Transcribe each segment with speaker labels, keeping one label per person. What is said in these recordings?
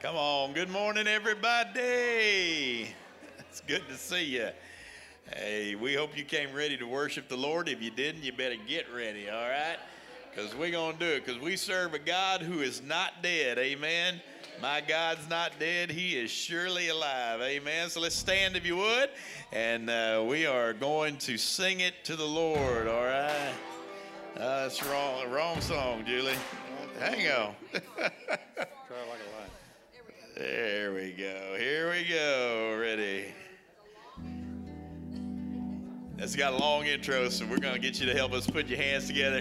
Speaker 1: Come on. Good morning, everybody. It's good to see you. Hey, we hope you came ready to worship the Lord. If you didn't, you better get ready, all right? Because we're going to do it. Because we serve a God who is not dead. Amen. My God's not dead. He is surely alive. Amen. So let's stand if you would. And uh, we are going to sing it to the Lord, all right? Uh, that's wrong, wrong song, Julie. Hang on. There we go. Here we go. Ready. That's got a long intro, so we're going to get you to help us put your hands together.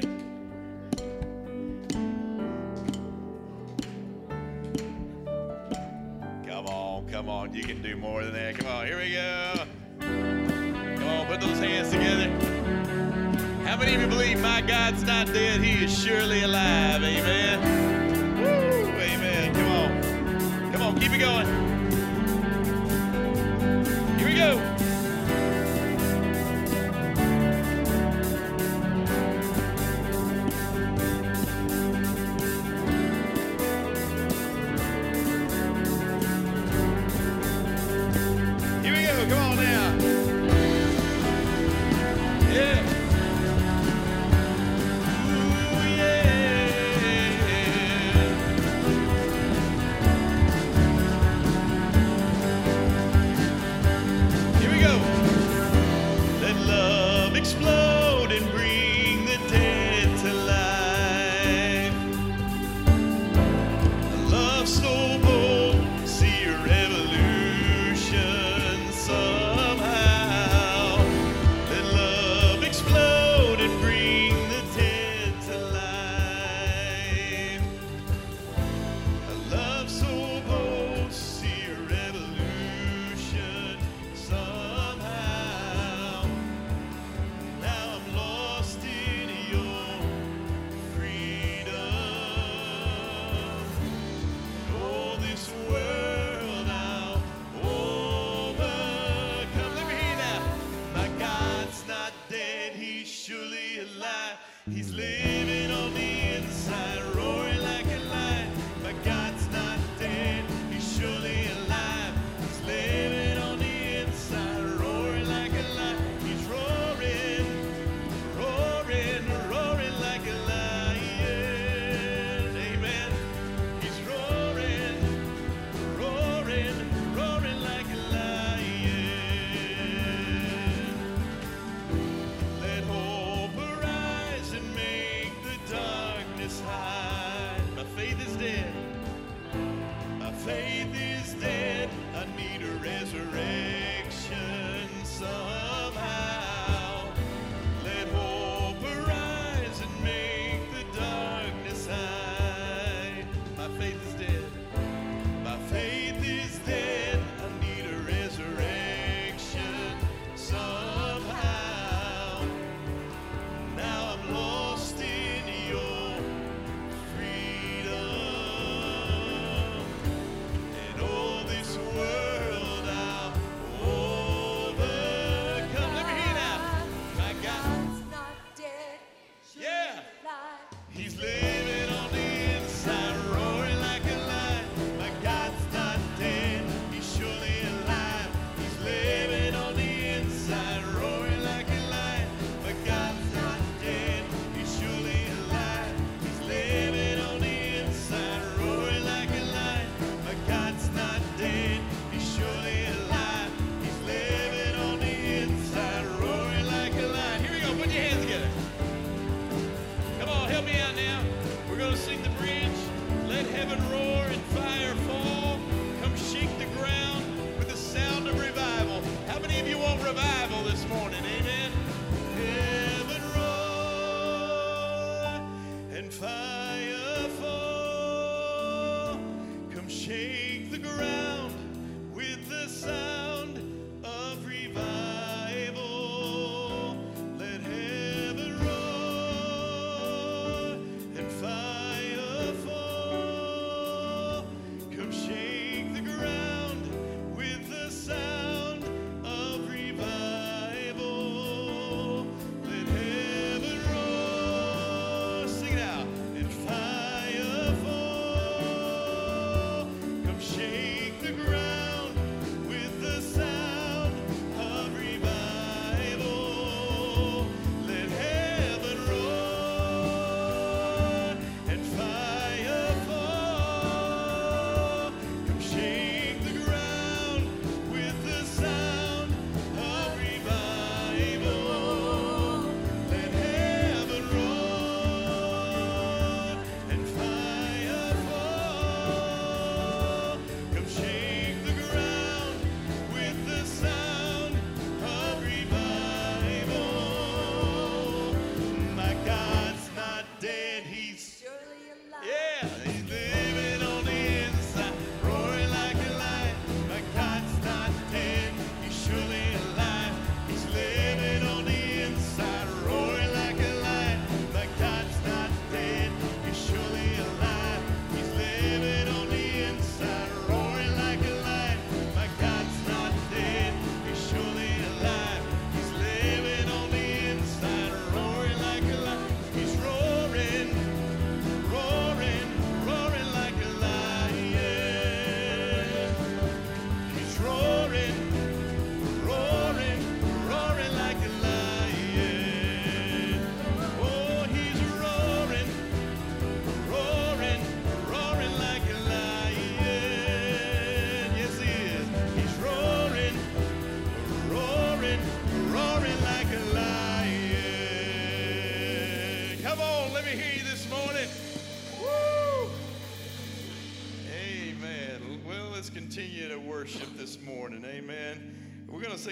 Speaker 1: Come on, come on. You can do more than that. Come on, here we go. Come on, put those hands together. How many of you believe my God's not dead? He is surely alive. Amen. Going. Here we go. He's living.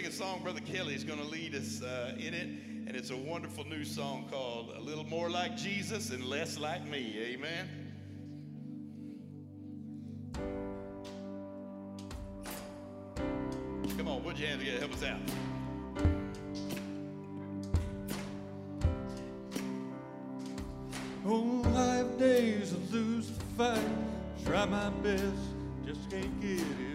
Speaker 1: Sing a song. Brother Kelly is going to lead us uh, in it. And it's a wonderful new song called A Little More Like Jesus and Less Like Me. Amen. Come on, put your hands together. Help us out.
Speaker 2: Oh, I have days I lose the fight. Try my best, just can't get it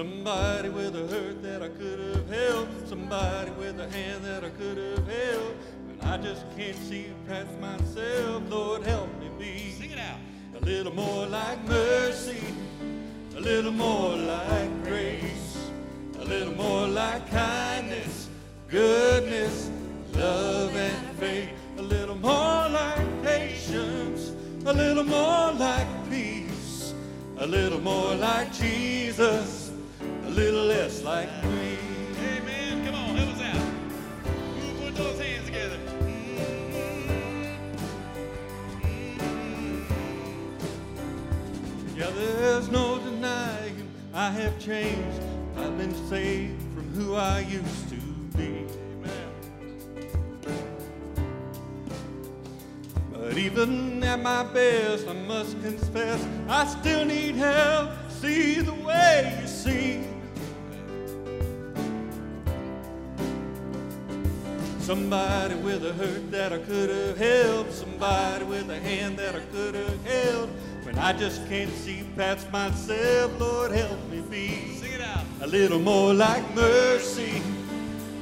Speaker 2: Somebody with a hurt that I could have helped. Somebody with a hand that I could have held. But I just can't see past myself. Lord, help me be
Speaker 1: Sing it out.
Speaker 2: a little more like mercy, a little more like I just can't see past myself, Lord, help me be
Speaker 1: Sing it out.
Speaker 2: a little more like mercy,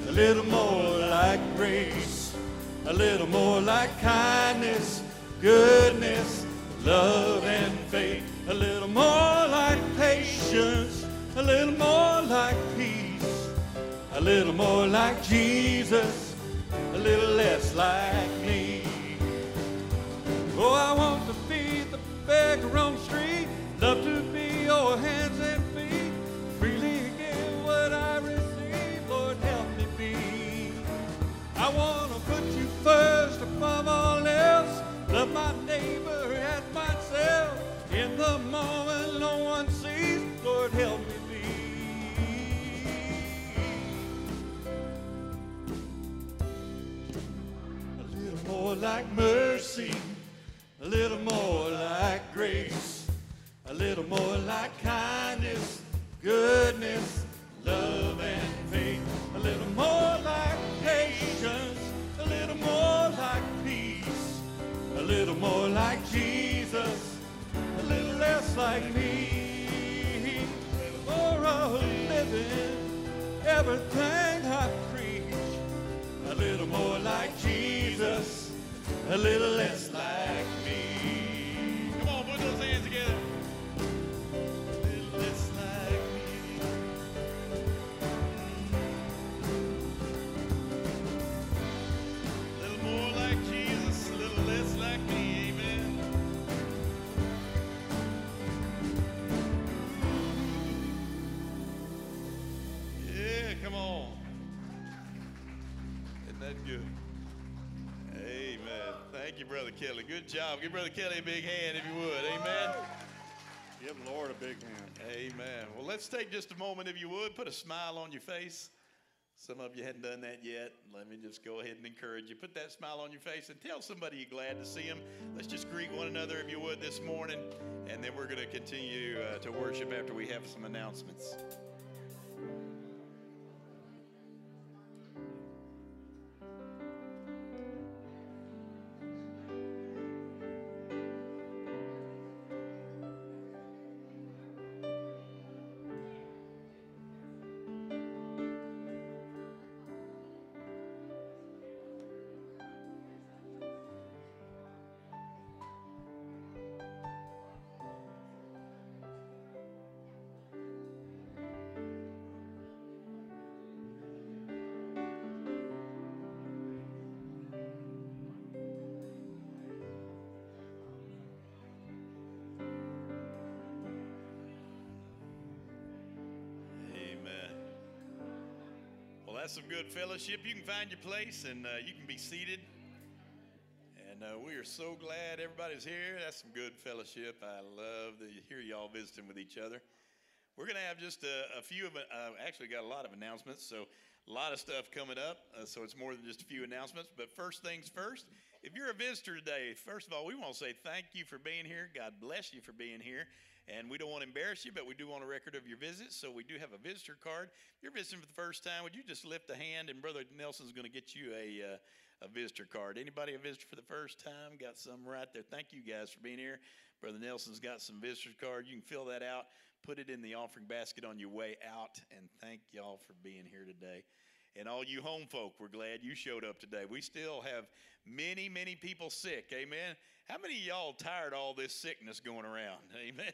Speaker 2: a little more like grace, a little more like kindness, goodness, love, and faith, a little more like patience, a little more like peace, a little more like Jesus, a little less like me. Oh, I want
Speaker 1: Kelly. Good job. Give Brother Kelly a big hand if you would. Amen.
Speaker 2: Give the Lord a big hand.
Speaker 1: Amen. Well, let's take just a moment, if you would. Put a smile on your face. Some of you hadn't done that yet. Let me just go ahead and encourage you. Put that smile on your face and tell somebody you're glad to see them. Let's just greet one another, if you would, this morning. And then we're going to continue uh, to worship after we have some announcements. That's some good fellowship. You can find your place and uh, you can be seated. And uh, we are so glad everybody's here. That's some good fellowship. I love to hear y'all visiting with each other. We're going to have just a, a few of, uh, actually, got a lot of announcements. So, a lot of stuff coming up. Uh, so, it's more than just a few announcements. But first things first, if you're a visitor today, first of all, we want to say thank you for being here. God bless you for being here. And we don't want to embarrass you, but we do want a record of your visit. So we do have a visitor card. If you're visiting for the first time, would you just lift a hand and Brother Nelson's going to get you a, uh, a visitor card. Anybody a visitor for the first time? Got some right there. Thank you guys for being here. Brother Nelson's got some visitor card. You can fill that out, put it in the offering basket on your way out, and thank y'all for being here today. And all you home folk, we're glad you showed up today. We still have many, many people sick. Amen. How many of y'all tired of all this sickness going around? Amen.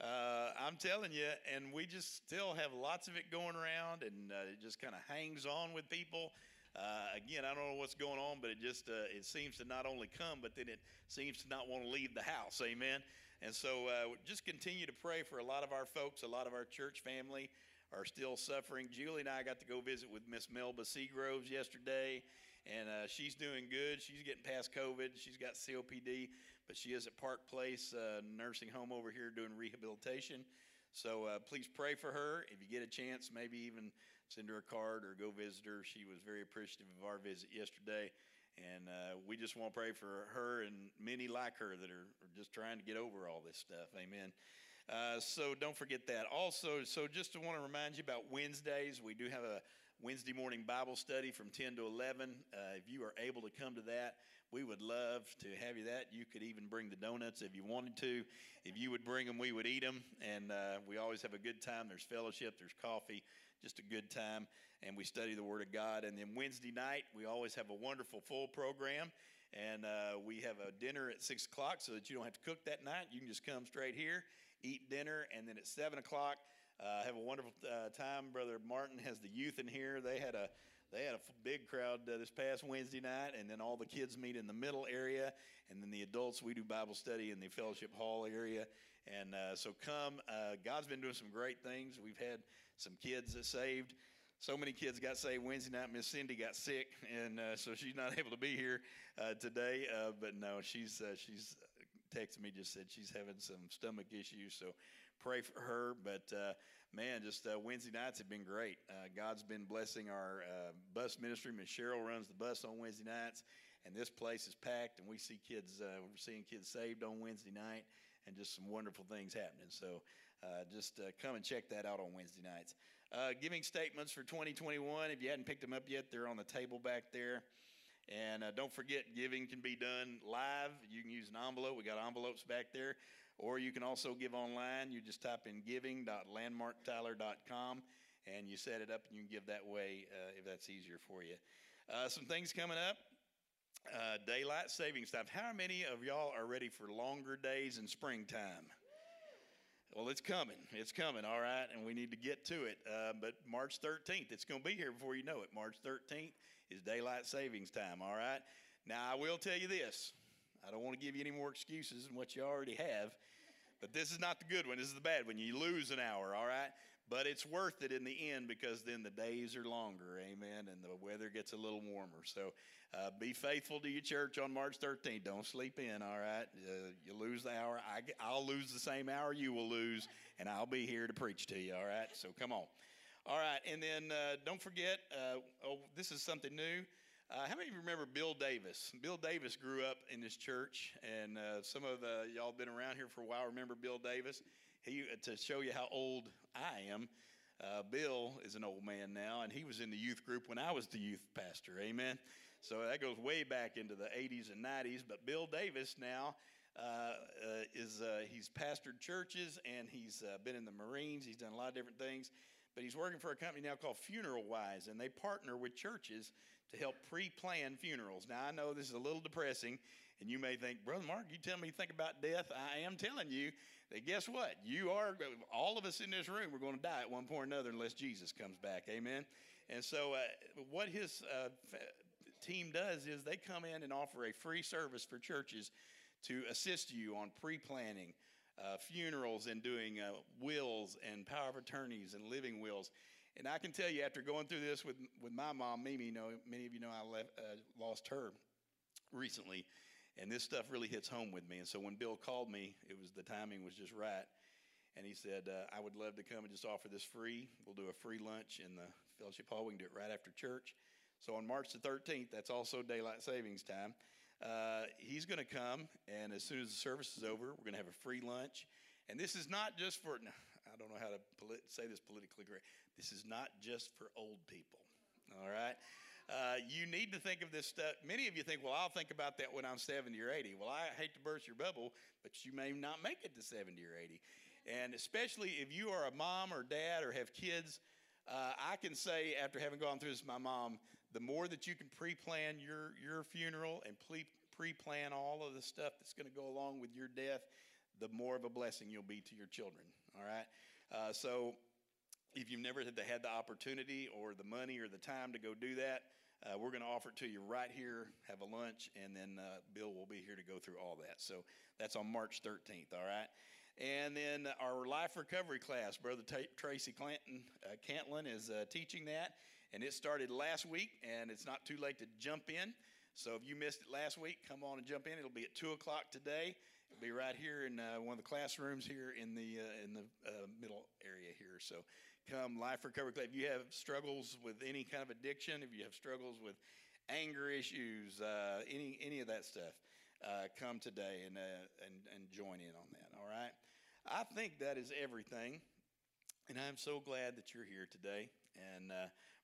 Speaker 1: Uh, I'm telling you, and we just still have lots of it going around, and uh, it just kind of hangs on with people. Uh, again, I don't know what's going on, but it just uh, it seems to not only come, but then it seems to not want to leave the house. Amen. And so, uh, just continue to pray for a lot of our folks, a lot of our church family are still suffering. Julie and I got to go visit with Miss Melba Seagroves yesterday, and uh, she's doing good. She's getting past COVID. She's got COPD, but she is at Park Place uh, nursing home over here doing rehabilitation. So uh, please pray for her. If you get a chance, maybe even send her a card or go visit her. She was very appreciative of our visit yesterday. And uh, we just want to pray for her and many like her that are, are just trying to get over all this stuff. Amen. Uh, so don't forget that. Also, so just to want to remind you about Wednesdays, we do have a Wednesday morning Bible study from 10 to 11. Uh, if you are able to come to that, we would love to have you that. You could even bring the donuts if you wanted to. If you would bring them, we would eat them. And uh, we always have a good time. There's fellowship, there's coffee, just a good time. And we study the Word of God. And then Wednesday night, we always have a wonderful full program. And uh, we have a dinner at 6 o'clock so that you don't have to cook that night. You can just come straight here eat dinner, and then at 7 o'clock, uh, have a wonderful uh, time. Brother Martin has the youth in here. They had a they had a big crowd uh, this past Wednesday night, and then all the kids meet in the middle area, and then the adults we do Bible study in the fellowship hall area. And uh, so come. Uh, God's been doing some great things. We've had some kids that saved. So many kids got saved Wednesday night. Miss Cindy got sick, and uh, so she's not able to be here today. but no, she's she's texted me just said she's having some stomach issues, so pray for her. But uh, man, just uh, Wednesday nights have been great. Uh, God's been blessing our uh, bus ministry. Miss Cheryl runs the bus on Wednesday nights, and this place is packed. And we see kids, uh, we're seeing kids saved on Wednesday night, and just some wonderful things happening. So uh, just come and check that out on Wednesday nights. giving statements for 2021. If you hadn't picked them up yet, they're on the table back there. And uh, don't forget, giving can be done live. You can use an envelope. We got envelopes back there. Or you can also give online. You just type in giving.landmarktyler.com and you set it up and you can give that way uh, if that's easier for you. Uh, some things coming up. Uh, daylight savings time. How many of y'all are ready for longer days in springtime? Well, it's coming. It's coming, all right, and we need to get to it. Uh, but March 13th, it's going to be here before you know it. March 13th is daylight savings time, all right? Now, I will tell you this I don't want to give you any more excuses than what you already have, but this is not the good one. This is the bad one. You lose an hour, all right? But it's worth it in the end because then the days are longer, amen, and the weather gets a little warmer. So uh, be faithful to your church on March 13th. Don't sleep in, all right? Uh, you lose the hour. I, I'll lose the same hour you will lose, and I'll be here to preach to you, all right? So come on. All right, and then uh, don't forget, uh, oh, this is something new. Uh, how many of you remember Bill Davis? Bill Davis grew up in this church, and uh, some of y'all been around here for a while. Remember Bill Davis? He, to show you how old I am, uh, Bill is an old man now, and he was in the youth group when I was the youth pastor. Amen. So that goes way back into the 80s and 90s. But Bill Davis now uh, uh, is uh, he's pastored churches and he's uh, been in the Marines. He's done a lot of different things. But he's working for a company now called Funeral Wise, and they partner with churches to help pre-plan funerals. Now I know this is a little depressing, and you may think, Brother Mark, you tell me you think about death. I am telling you that guess what? You are, all of us in this room, we're going to die at one point or another unless Jesus comes back. Amen. And so, uh, what his uh, team does is they come in and offer a free service for churches to assist you on pre planning. Uh, funerals and doing uh, wills and power of attorneys and living wills And I can tell you, after going through this with, with my mom, Mimi, you know, many of you know I left, uh, lost her recently, and this stuff really hits home with me. And so when Bill called me, it was the timing was just right, and he said, uh, "I would love to come and just offer this free. We'll do a free lunch in the fellowship hall. We can do it right after church." So on March the 13th, that's also daylight savings time. Uh, he's going to come, and as soon as the service is over, we're going to have a free lunch. And this is not just for, I don't know how to polit- say this politically correct. This is not just for old people, all right? Uh, you need to think of this stuff. Many of you think, well, I'll think about that when I'm 70 or 80. Well, I hate to burst your bubble, but you may not make it to 70 or 80. And especially if you are a mom or dad or have kids, uh, I can say, after having gone through this with my mom, the more that you can pre plan your, your funeral and pre plan all of the stuff that's going to go along with your death, the more of a blessing you'll be to your children. All right? Uh, so if you've never had the, had the opportunity or the money or the time to go do that, uh, we're going to offer it to you right here, have a lunch, and then uh, Bill will be here to go through all that. So that's on March 13th, all right? And then our life recovery class, Brother T- Tracy Clanton, uh, Cantlin is uh, teaching that, and it started last week, and it's not too late to jump in. So if you missed it last week, come on and jump in. It'll be at 2 o'clock today. It'll be right here in uh, one of the classrooms here in the uh, in the middle area here. So, come Life Recovery Club. If you have struggles with any kind of addiction, if you have struggles with anger issues, uh, any any of that stuff, uh, come today and uh, and and join in on that. All right. I think that is everything, and I'm so glad that you're here today. And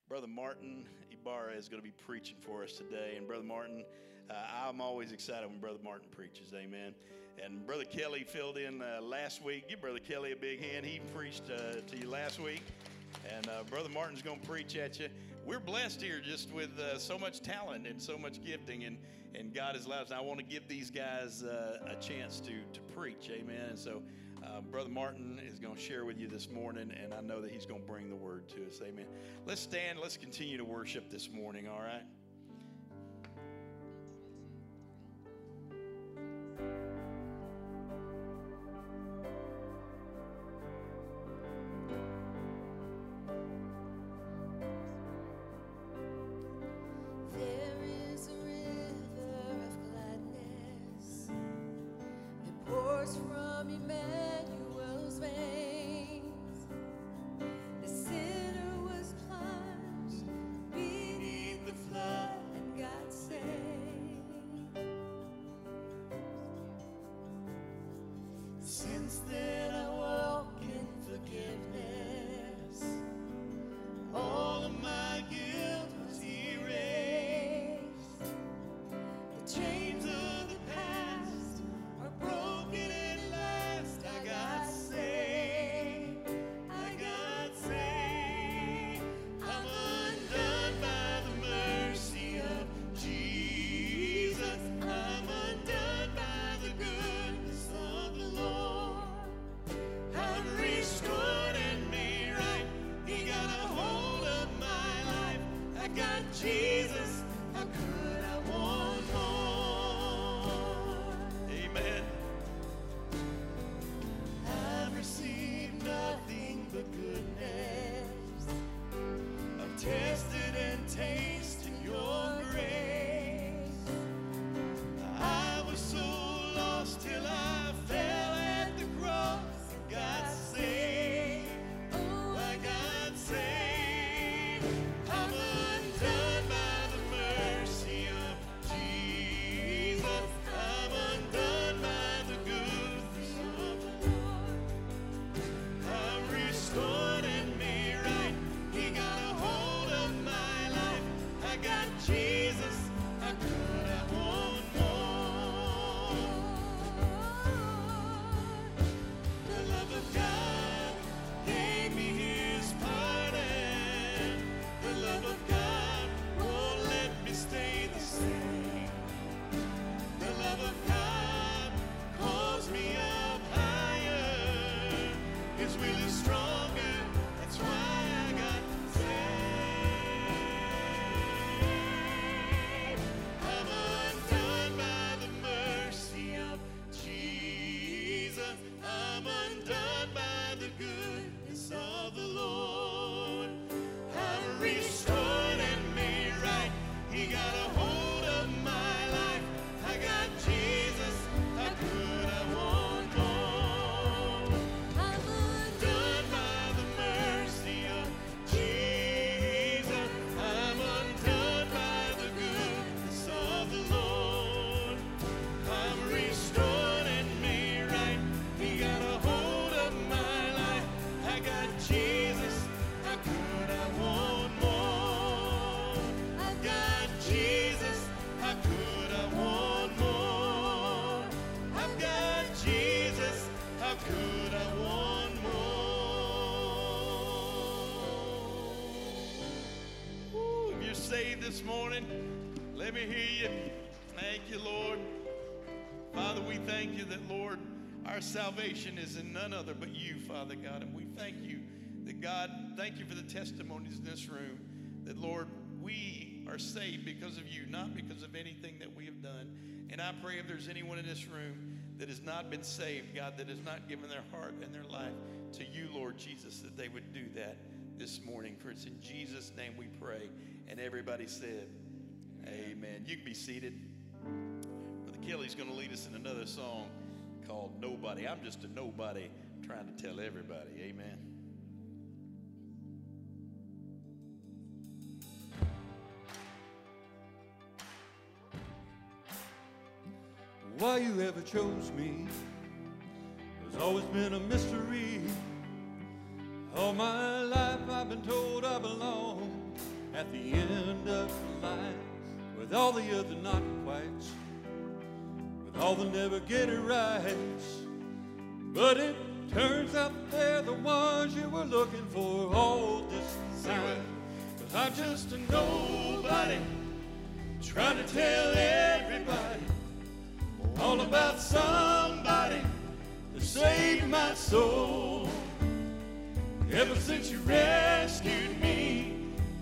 Speaker 1: Brother Martin Ibarra is going to be preaching for us today. And Brother Martin, uh, I'm always excited when Brother Martin preaches. Amen. And Brother Kelly filled in uh, last week. Give Brother Kelly a big hand. He preached uh, to you last week. And uh, Brother Martin's going to preach at you. We're blessed here just with uh, so much talent and so much gifting, and, and God has allowed us. I want to give these guys uh, a chance to, to preach. Amen. And so Brother Martin is going to share with you this morning, and I know that he's going to bring the word to us. Amen. Let's stand. Let's continue to worship this morning, all right? This morning. Let me hear you. Thank you, Lord. Father, we thank you that, Lord, our salvation is in none other but you, Father God. And we thank you that, God, thank you for the testimonies in this room that, Lord, we are saved because of you, not because of anything that we have done. And I pray if there's anyone in this room that has not been saved, God, that has not given their heart and their life to you, Lord Jesus, that they would do that this morning. For it's in Jesus' name we pray. And everybody said, Amen. You can be seated. Brother Kelly's going to lead us in another song called Nobody. I'm just a nobody trying to tell everybody. Amen.
Speaker 2: Why you ever chose me has always been a mystery. All my life I've been told I belong at the end of the line with all the other not quites, with all the never get it right. But it turns out they're the ones you were looking for all this time. Cause I'm just a nobody trying to tell everybody all about somebody that saved my soul. Ever since you rescued me,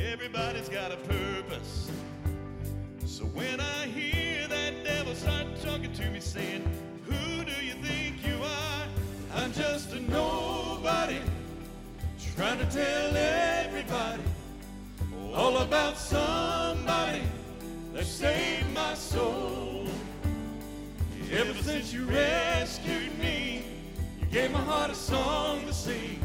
Speaker 1: everybody's got a purpose. So when I hear that devil start talking to me saying, Who do you think you are?
Speaker 2: I'm just a nobody trying to tell everybody all about somebody that saved my soul. Ever since you rescued me, you gave my heart a song to sing.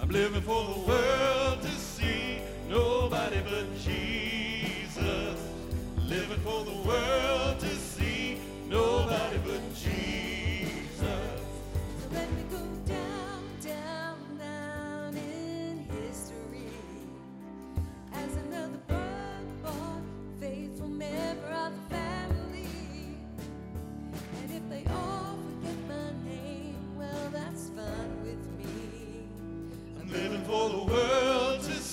Speaker 2: I'm living for the world to see, nobody but Jesus. Living for the world to see, nobody but Jesus.
Speaker 3: So let me go down, down, down in history as another blood-bought, faithful member of the family. And if they all forget my name, well, that's fine with me.
Speaker 2: I'm living for the world to see,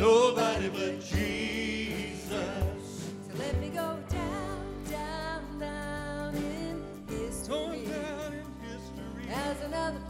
Speaker 2: nobody but Jesus.
Speaker 3: So let me go down, down, down in history
Speaker 2: down in history.
Speaker 3: as another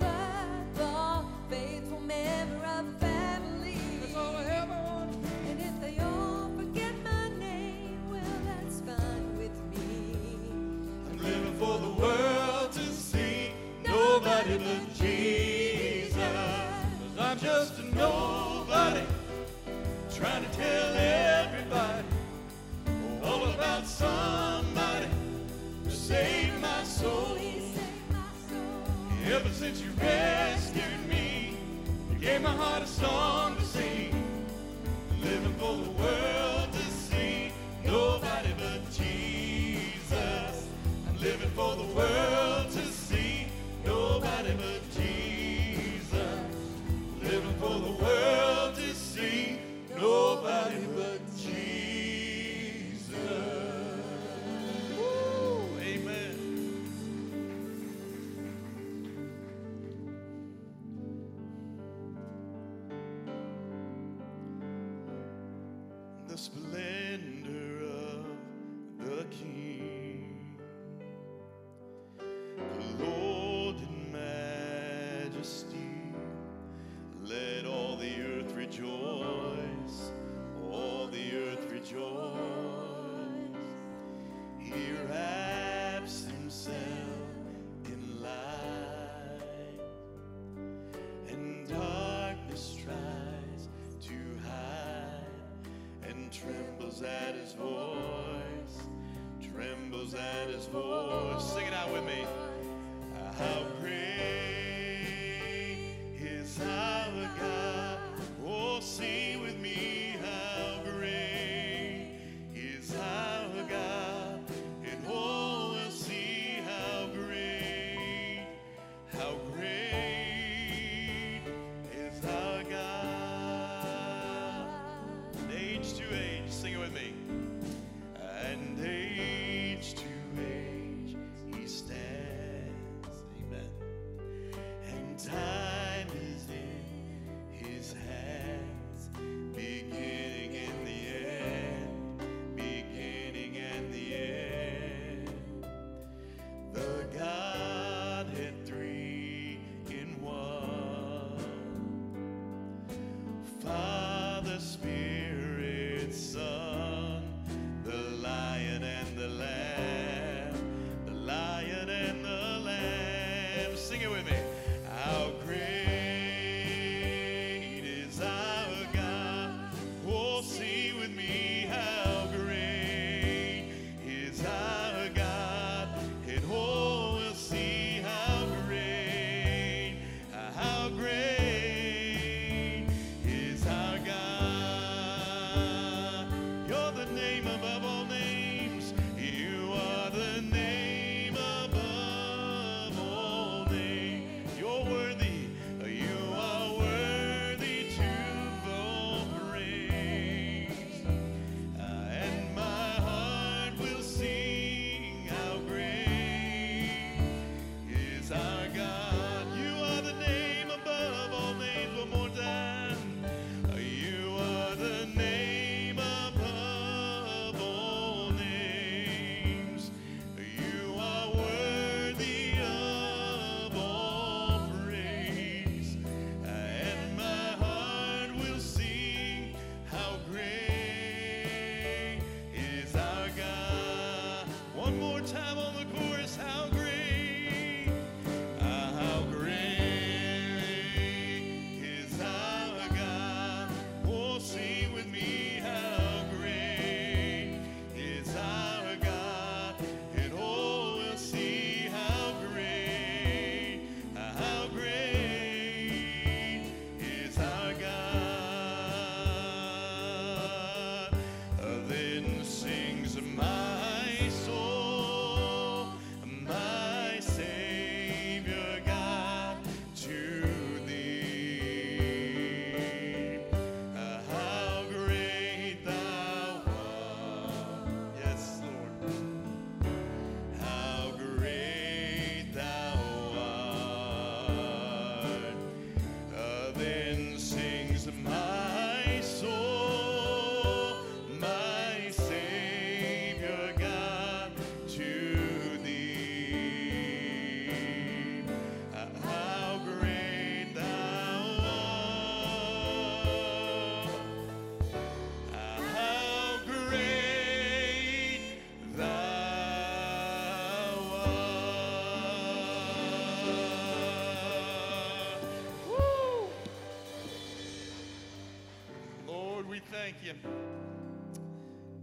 Speaker 1: thank you.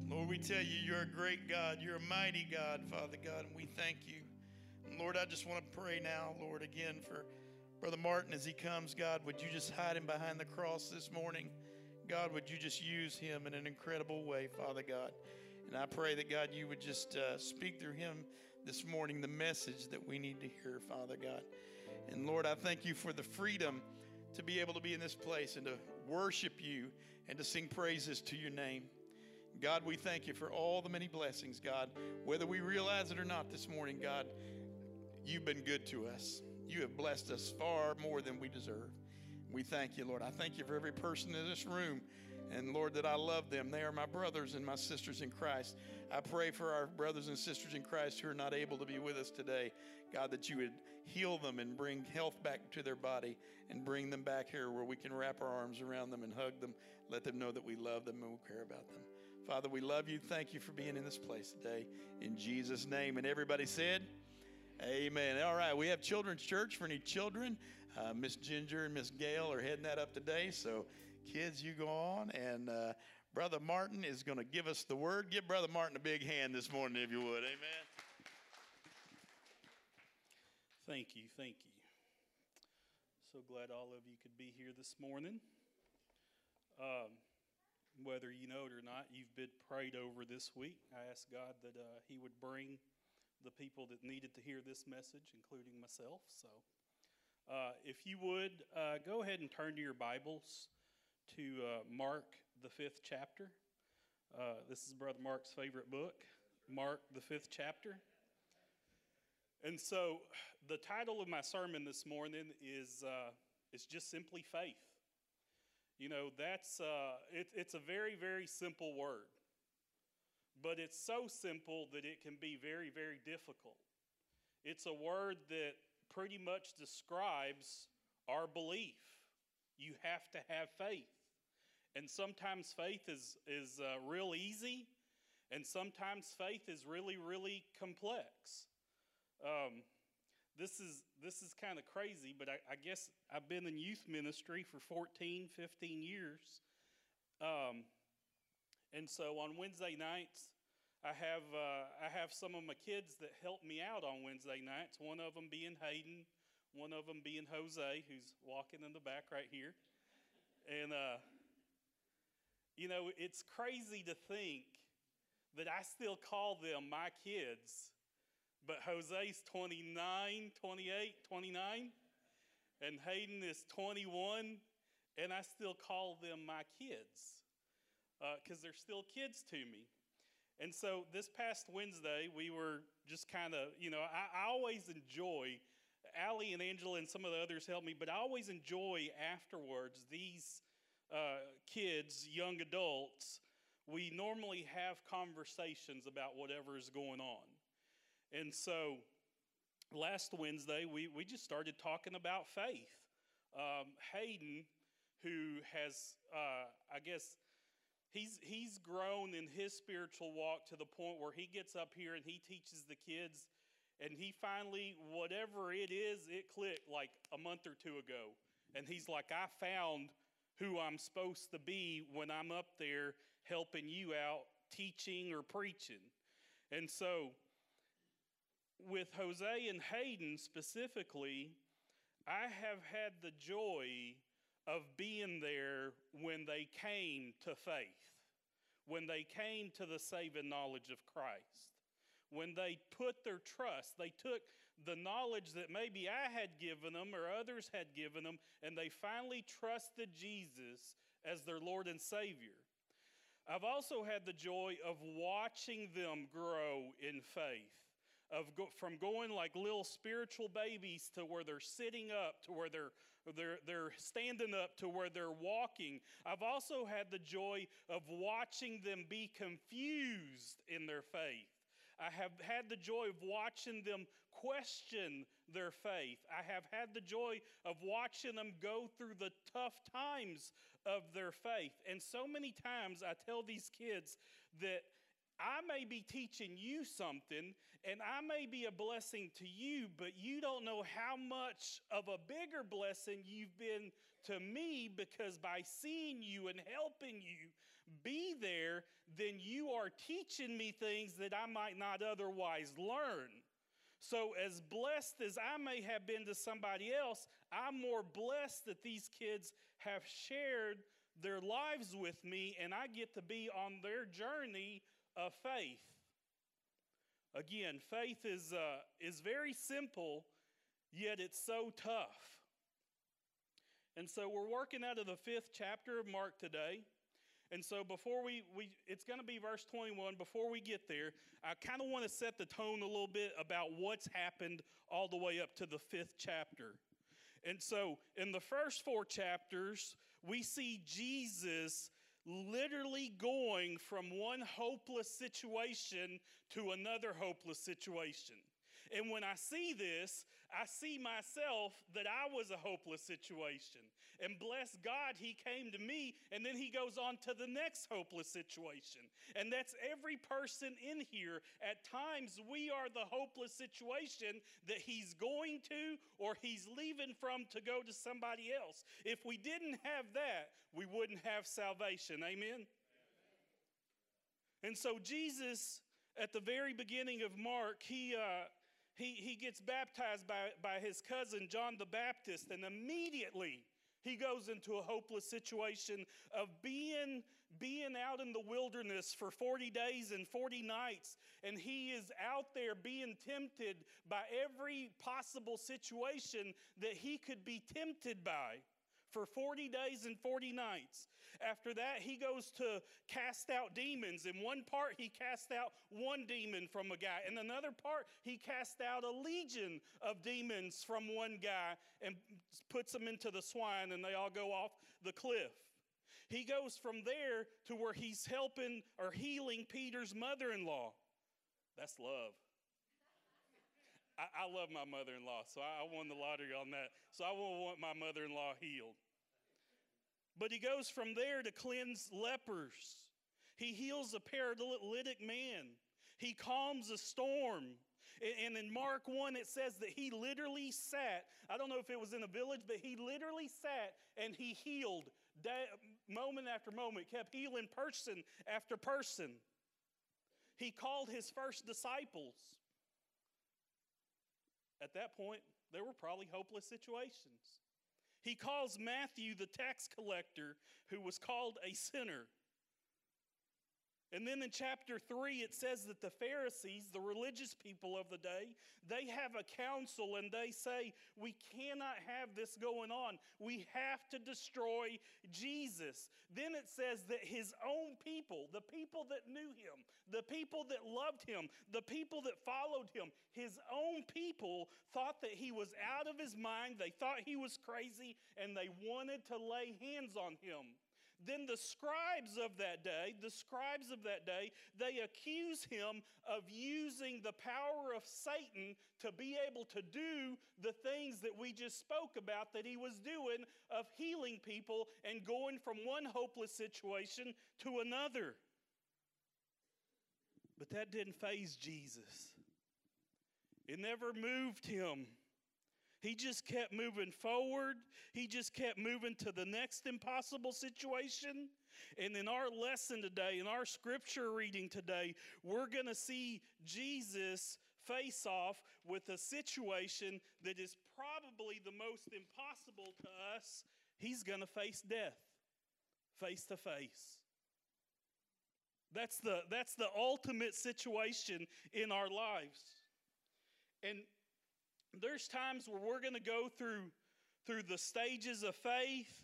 Speaker 1: Lord, we tell you, you're a great God. You're a mighty God, Father God, and we thank you. And Lord, I just want to pray now, Lord, again for Brother Martin as he comes. God, would you just hide him behind the cross this morning? God, would you just use him in an incredible way, Father God? And I pray that, God, you would just uh, speak through him this morning the message that we need to hear, Father God. And Lord, I thank you for the freedom to be able to be in this place and to worship you and to sing praises to your name. God, we thank you for all the many blessings, God. Whether we realize it or not this morning, God, you've been good to us. You have blessed us far more than we deserve. We thank you, Lord. I thank you for every person in this room. And Lord, that I love them. They are my brothers and my sisters in Christ. I pray for our brothers and sisters in Christ who are not able to be with us today. God, that you would heal them and bring health back to their body and bring them back here where we can wrap our arms around them and hug them, let them know that we love them and we care about them. Father, we love you. Thank you for being in this place today. In Jesus' name. And everybody said, Amen. All right, we have Children's Church for any children. Uh, Miss Ginger and Miss Gail are heading that up today. So, kids, you go on. And uh, Brother Martin is going to give us the word. Give Brother Martin a big hand this morning, if you would. Amen.
Speaker 4: Thank you, thank you. So glad all of you could be here this morning. Um, whether you know it or not, you've been prayed over this week. I asked God that uh, He would bring the people that needed to hear this message, including myself. So, uh, if you would, uh, go ahead and turn to your Bibles to uh, Mark, the fifth chapter. Uh, this is Brother Mark's favorite book, Mark, the fifth chapter. And so, the title of my sermon this morning is uh, is just simply faith. You know, that's uh, it, it's a very very simple word, but it's so simple that it can be very very difficult. It's a word that pretty much describes our belief. You have to have faith, and sometimes faith is is uh, real easy, and sometimes faith is really really complex. Um, this is this is kind of crazy, but I, I, guess I've been in youth ministry for 14, 15 years. Um, and so on Wednesday nights, I have uh, I have some of my kids that help me out on Wednesday nights. One of them being Hayden, one of them being Jose, who's walking in the back right here. And uh, you know, it's crazy to think that I still call them my kids but Jose's 29, 28, 29, and Hayden is 21, and I still call them my kids because uh, they're still kids to me. And so this past Wednesday, we were just kind of, you know, I, I, always enjoy, Allie and Angela and some of the others help me, but I always enjoy afterwards these uh, kids, young adults. We normally have conversations about whatever is going on. And so last Wednesday, we, we just started talking about faith. Um, Hayden, who has, uh, I guess, he's, he's grown in his spiritual walk to the point where he gets up here and he teaches the kids. And he finally, whatever it is, it clicked like a month or two ago. And he's like, I found who I'm supposed to be when I'm up there helping you out, teaching or preaching. And so with Jose and Hayden specifically, I have had the joy of being there when they came to faith, when they came to the saving knowledge of Christ, when they put their trust, they took the knowledge that maybe I had given them or others had given them, and they finally trusted Jesus as their Lord and Savior. I've also had the joy of watching them grow in faith of go, from going like little spiritual babies to where they're sitting up to where they're they're they're standing up to where they're walking i've also had the joy of watching them be confused in their faith I have had the joy of watching them question their faith. I have had the joy of watching them go through the tough times of their faith. And so many times I tell these kids that I may be teaching you something and I may be a blessing to you, but you don't know how much of a bigger blessing you've been to me because by seeing you and helping you be there, then you are teaching me things that I might not otherwise learn. So, as blessed as I may have been to somebody else, I'm more blessed that these kids have shared their lives with me and I get to be on their journey of faith. Again, faith is, uh, is very simple, yet it's so tough. And so we're working out of the fifth chapter of Mark today. And so before we, we it's going to be verse 21. Before we get there, I kind of want to set the tone a little bit about what's happened all the way up to the fifth chapter. And so in the first four chapters, we see Jesus literally going from one hopeless situation to another hopeless situation. And when I see this, I see myself that I was a hopeless situation. And bless God, He came to me, and then He goes on to the next hopeless situation. And that's every person in here. At times, we are the hopeless situation that He's going to or He's leaving from to go to somebody else. If we didn't have that, we wouldn't have salvation. Amen? And so, Jesus, at the very beginning of Mark, he. Uh, he, he gets baptized by, by his cousin John the Baptist, and immediately he goes into a hopeless situation of being, being out in the wilderness for 40 days and 40 nights. And he is out there being tempted by every possible situation that he could be tempted by for 40 days and 40 nights. After that, he goes to cast out demons. In one part, he cast out one demon from a guy. In another part, he cast out a legion of demons from one guy and puts them into the swine, and they all go off the cliff. He goes from there to where he's helping or healing Peter's mother in law. That's love. I, I love my mother in law, so I, I won the lottery on that. So I will want my mother in law healed. But he goes from there to cleanse lepers. He heals a paralytic man. He calms a storm. And in Mark 1, it says that he literally sat. I don't know if it was in a village, but he literally sat and he healed day, moment after moment, kept healing person after person. He called his first disciples. At that point, there were probably hopeless situations. He calls Matthew the tax collector, who was called a sinner. And then in chapter 3, it says that the Pharisees, the religious people of the day, they have a council and they say, We cannot have this going on. We have to destroy Jesus. Then it says that his own people, the people that knew him, the people that loved him, the people that followed him, his own people thought that he was out of his mind. They thought he was crazy and they wanted to lay hands on him. Then the scribes of that day, the scribes of that day, they accuse him of using the power of Satan to be able to do the things that we just spoke about that he was doing of healing people and going from one hopeless situation to another. But that didn't faze Jesus. It never moved him. He just kept moving forward. He just kept moving to the next impossible situation. And in our lesson today, in our scripture reading today, we're going to see Jesus face off with a situation that is probably the most impossible to us. He's going to face death face to face. That's the, that's the ultimate situation in our lives. And there's times where we're going to go through through the stages of faith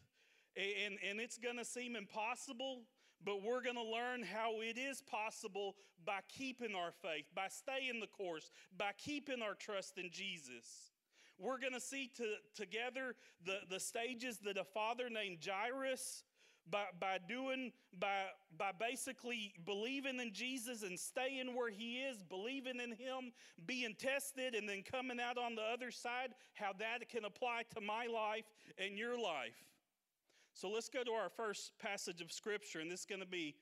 Speaker 4: and, and it's going to seem impossible but we're going to learn how it is possible by keeping our faith by staying the course by keeping our trust in jesus. We're going to see to, together the, the stages that a father named jairus by, by doing, by, by basically believing in Jesus and staying where he is, believing in him, being tested, and then coming out on the other side, how that can apply to my life and your life. So let's go to our first passage of scripture, and this is going to be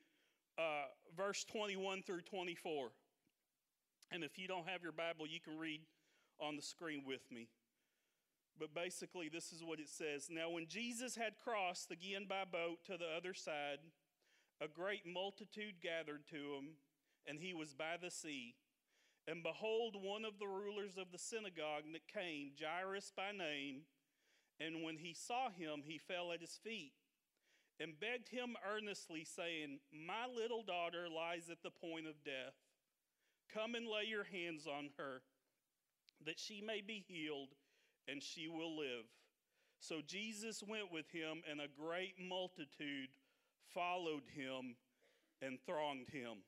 Speaker 4: uh, verse 21 through 24. And if you don't have your Bible, you can read on the screen with me. But basically, this is what it says Now, when Jesus had crossed again by boat to the other side, a great multitude gathered to him, and he was by the sea. And behold, one of the rulers of the synagogue that came, Jairus by name, and when he saw him, he fell at his feet and begged him earnestly, saying, My little daughter lies at the point of death. Come and lay your hands on her, that she may be healed, and she will live. So Jesus went with him, and a great multitude followed him and thronged him.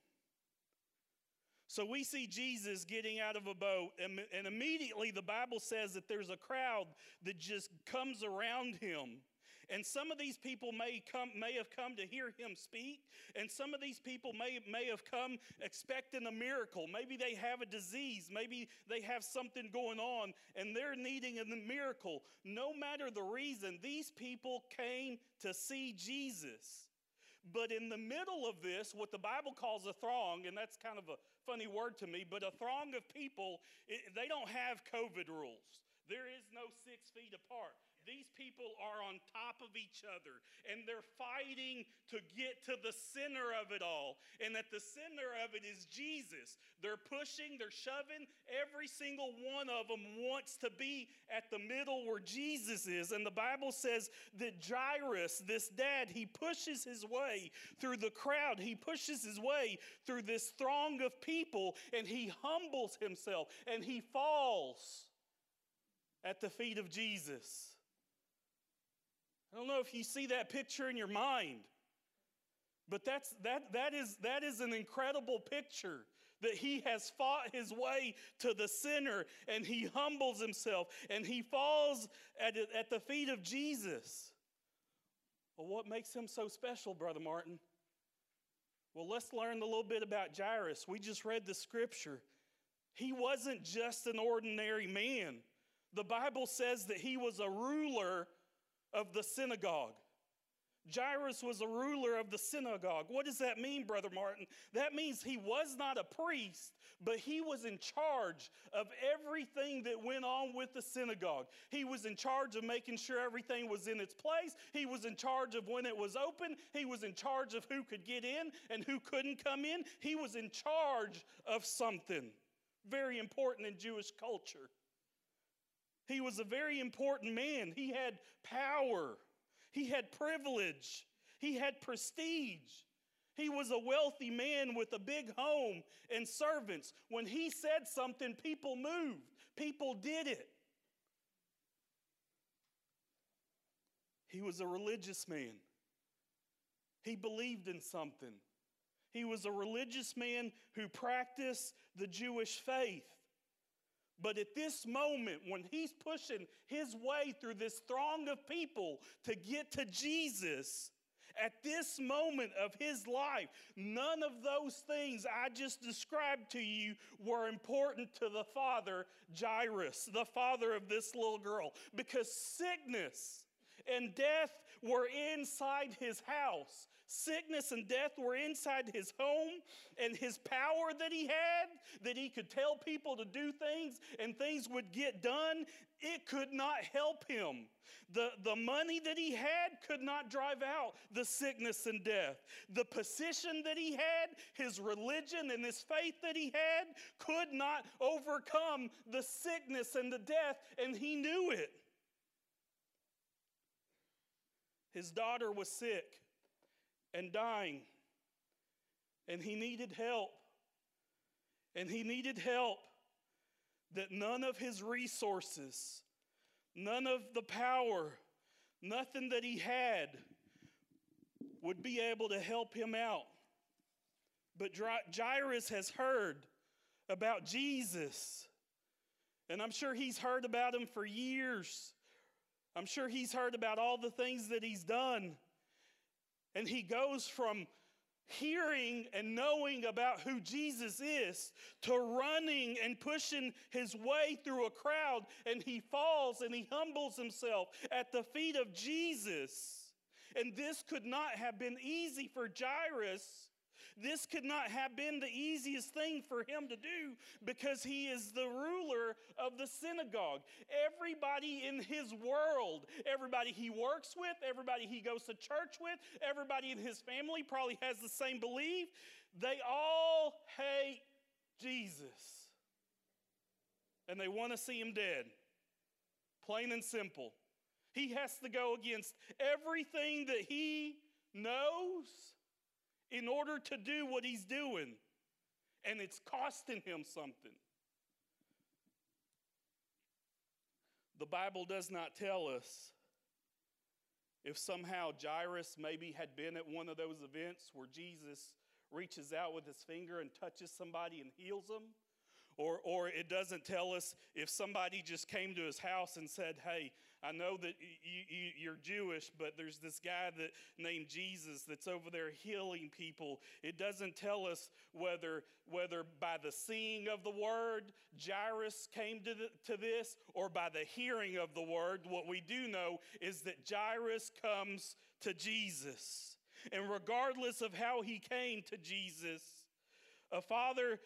Speaker 4: So we see Jesus getting out of a boat, and, and immediately the Bible says that there's a crowd that just comes around him. And some of these people may come may have come to hear him speak, and some of these people may, may have come expecting a miracle. Maybe they have a disease, maybe they have something going on, and they're needing a miracle. No matter the reason, these people came to see Jesus. But in the middle of this, what the Bible calls a throng, and that's kind of a funny word to me, but a throng of people, it, they don't have COVID rules. There is no six feet apart these people are on top of each other and they're fighting to get to the center of it all. And at the center of it is Jesus. They're pushing, they're shoving. Every single one of them wants to be at the middle where Jesus is. And the Bible says that Jairus, this dad, he pushes his way through the crowd, he pushes his way through this throng of people, and he humbles himself and he falls at the feet of Jesus. I don't know if you see that picture in your mind, but that's, that, that, is, that is an incredible picture that he has fought his way to the center and he humbles himself and he falls at, at the feet of Jesus. Well, what makes him so special, Brother Martin? Well, let's learn a little bit about Jairus. We just read the scripture. He wasn't just an ordinary man. The Bible says that he was a ruler of the synagogue. Jairus was a ruler of the synagogue. What does that mean, Brother Martin? That means he was not a priest, but he was in charge of everything that went on with the synagogue. He was in charge of making sure everything was in its place. He was in charge of when it was open. He was in charge of who could get in and who couldn't come in. He was in charge of something very important in Jewish culture. He was a very important man. He had power, he had privilege, he had prestige. He was a wealthy man with a big home and servants. When he said something, people moved, people did it. He was a religious man. He believed in something. He was a religious man who practiced the Jewish faith. But at this moment, when he's pushing his way through this throng of people to get to Jesus, at this moment of his life, none of those things I just described to you were important to the father, Jairus, the father of this little girl, because sickness and death were inside his house. Sickness and death were inside his home, and his power that he had, that he could tell people to do things and things would get done, it could not help him. The, the money that he had could not drive out the sickness and death. The position that he had, his religion and his faith that he had, could not overcome the sickness and the death, and he knew it. His daughter was sick and dying, and he needed help. And he needed help that none of his resources, none of the power, nothing that he had would be able to help him out. But Jairus has heard about Jesus. And I'm sure he's heard about him for years. I'm sure he's heard about all the things that he's done. And he goes from hearing and knowing about who Jesus is to running and pushing his way through a crowd. And he falls and he humbles himself at the feet of Jesus. And this could not have been easy for Jairus This could not have been the easiest thing for him to do because he is the ruler of the synagogue. Everybody in his world, everybody he works with, everybody he goes to church with, everybody in his family probably has the same belief. They all hate Jesus. And they want to see him dead. Plain and simple. He has to go against everything that he knows in order to do what he's doing. And it's costing him something. The Bible does not tell us if somehow Jairus maybe had been at one of those events where Jesus reaches out with his finger and touches somebody and heals them. Or, or it doesn't tell us if somebody just came to his house and said, Hey, I know that you, you're Jewish, but there's this guy that named Jesus that's over there healing people. It doesn't tell us whether, whether by the seeing of the word Jairus came to, the, to this or by the hearing of the word. What we do know is that Jairus comes to Jesus. And regardless of how he came to Jesus, a father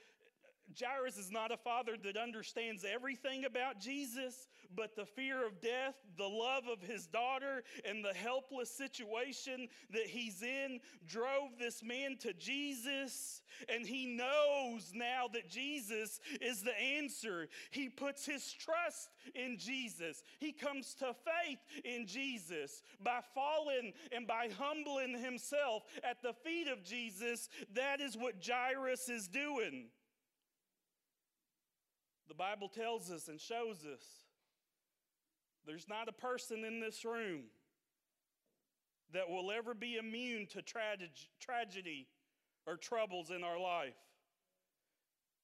Speaker 4: Jairus is not a father that understands everything about Jesus, but the fear of death, the love of his daughter, and the helpless situation that he's in drove this man to Jesus. And he knows now that Jesus is the answer. He puts his trust in Jesus. He comes to faith in Jesus by falling and by humbling himself at the feet of Jesus. That is what Jairus is doing. The Bible tells us and shows us there's not a person in this room that will ever be immune to tragedy or troubles in our life.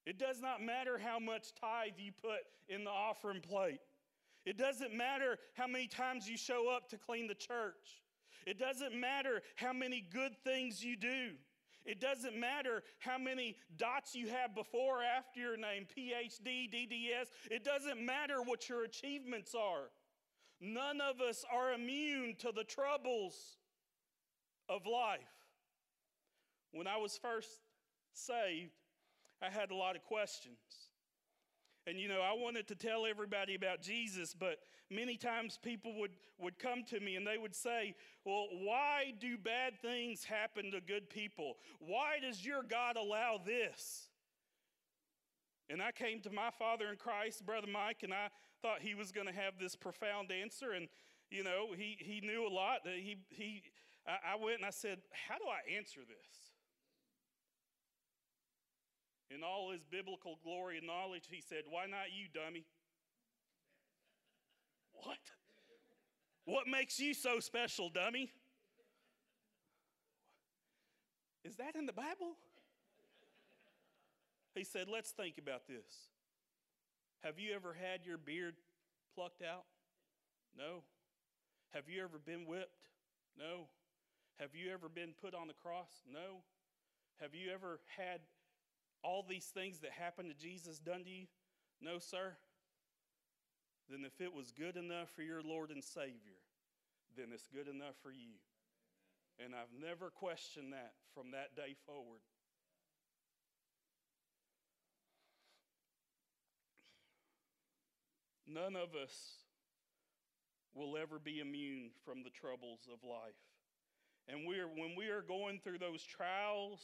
Speaker 4: It does not matter how much tithe you put in the offering plate. It doesn't matter how many times you show up to clean the church. It doesn't matter how many good things you do. It doesn't matter how many dots you have before or after your name PhD, DDS. It doesn't matter what your achievements are. None of us are immune to the troubles of life. When I was first saved, I had a lot of questions. And you know, I wanted to tell everybody about Jesus, but many times people would, would come to me and they would say, Well, why do bad things happen to good people? Why does your God allow this? And I came to my father in Christ, Brother Mike, and I thought he was going to have this profound answer. And, you know, he, he knew a lot. Uh, he, he, I, I went and I said, How do I answer this? in all his biblical glory and knowledge, he said, Why not you, dummy? what? What makes you so special, dummy? Is that in the Bible? He said, Let's think about this. Have you ever had your beard plucked out? No. Have you ever been whipped? No. Have you ever been put on the cross? No. Have you ever had all these things that happened to Jesus done to you? No, sir. Then if it was good enough for your Lord and Savior, then it's good enough for you. And I've never questioned that from that day forward. None of us will ever be immune from the troubles of life. And we're, when we are going through those trials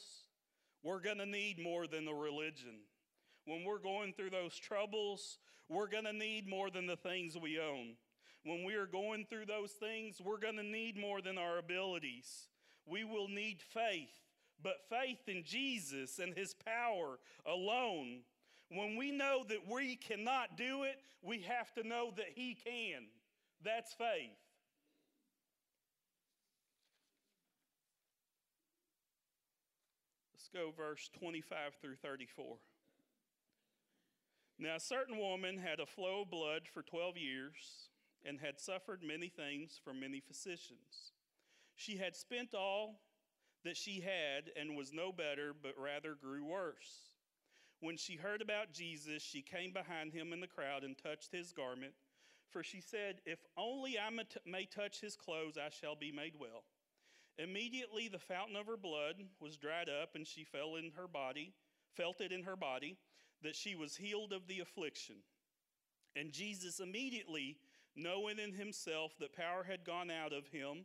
Speaker 4: we're going to need more than the religion. When we're going through those troubles, we're going to need more than the things we own. When we are going through those things, we're going to need more than our abilities. We will need faith, but faith in Jesus and His power alone. When we know that we cannot do it, we have to know that He can. That's faith. Let's go verse 25 through 34. Now, a certain woman had a flow of blood for 12 years and had suffered many things from many physicians. She had spent all that she had and was no better, but rather grew worse. When she heard about Jesus, she came behind him in the crowd and touched his garment, for she said, If only I may touch his clothes, I shall be made well. Immediately the fountain of her blood was dried up, and she fell in her body, felt it in her body, that she was healed of the affliction. And Jesus immediately, knowing in himself that power had gone out of him,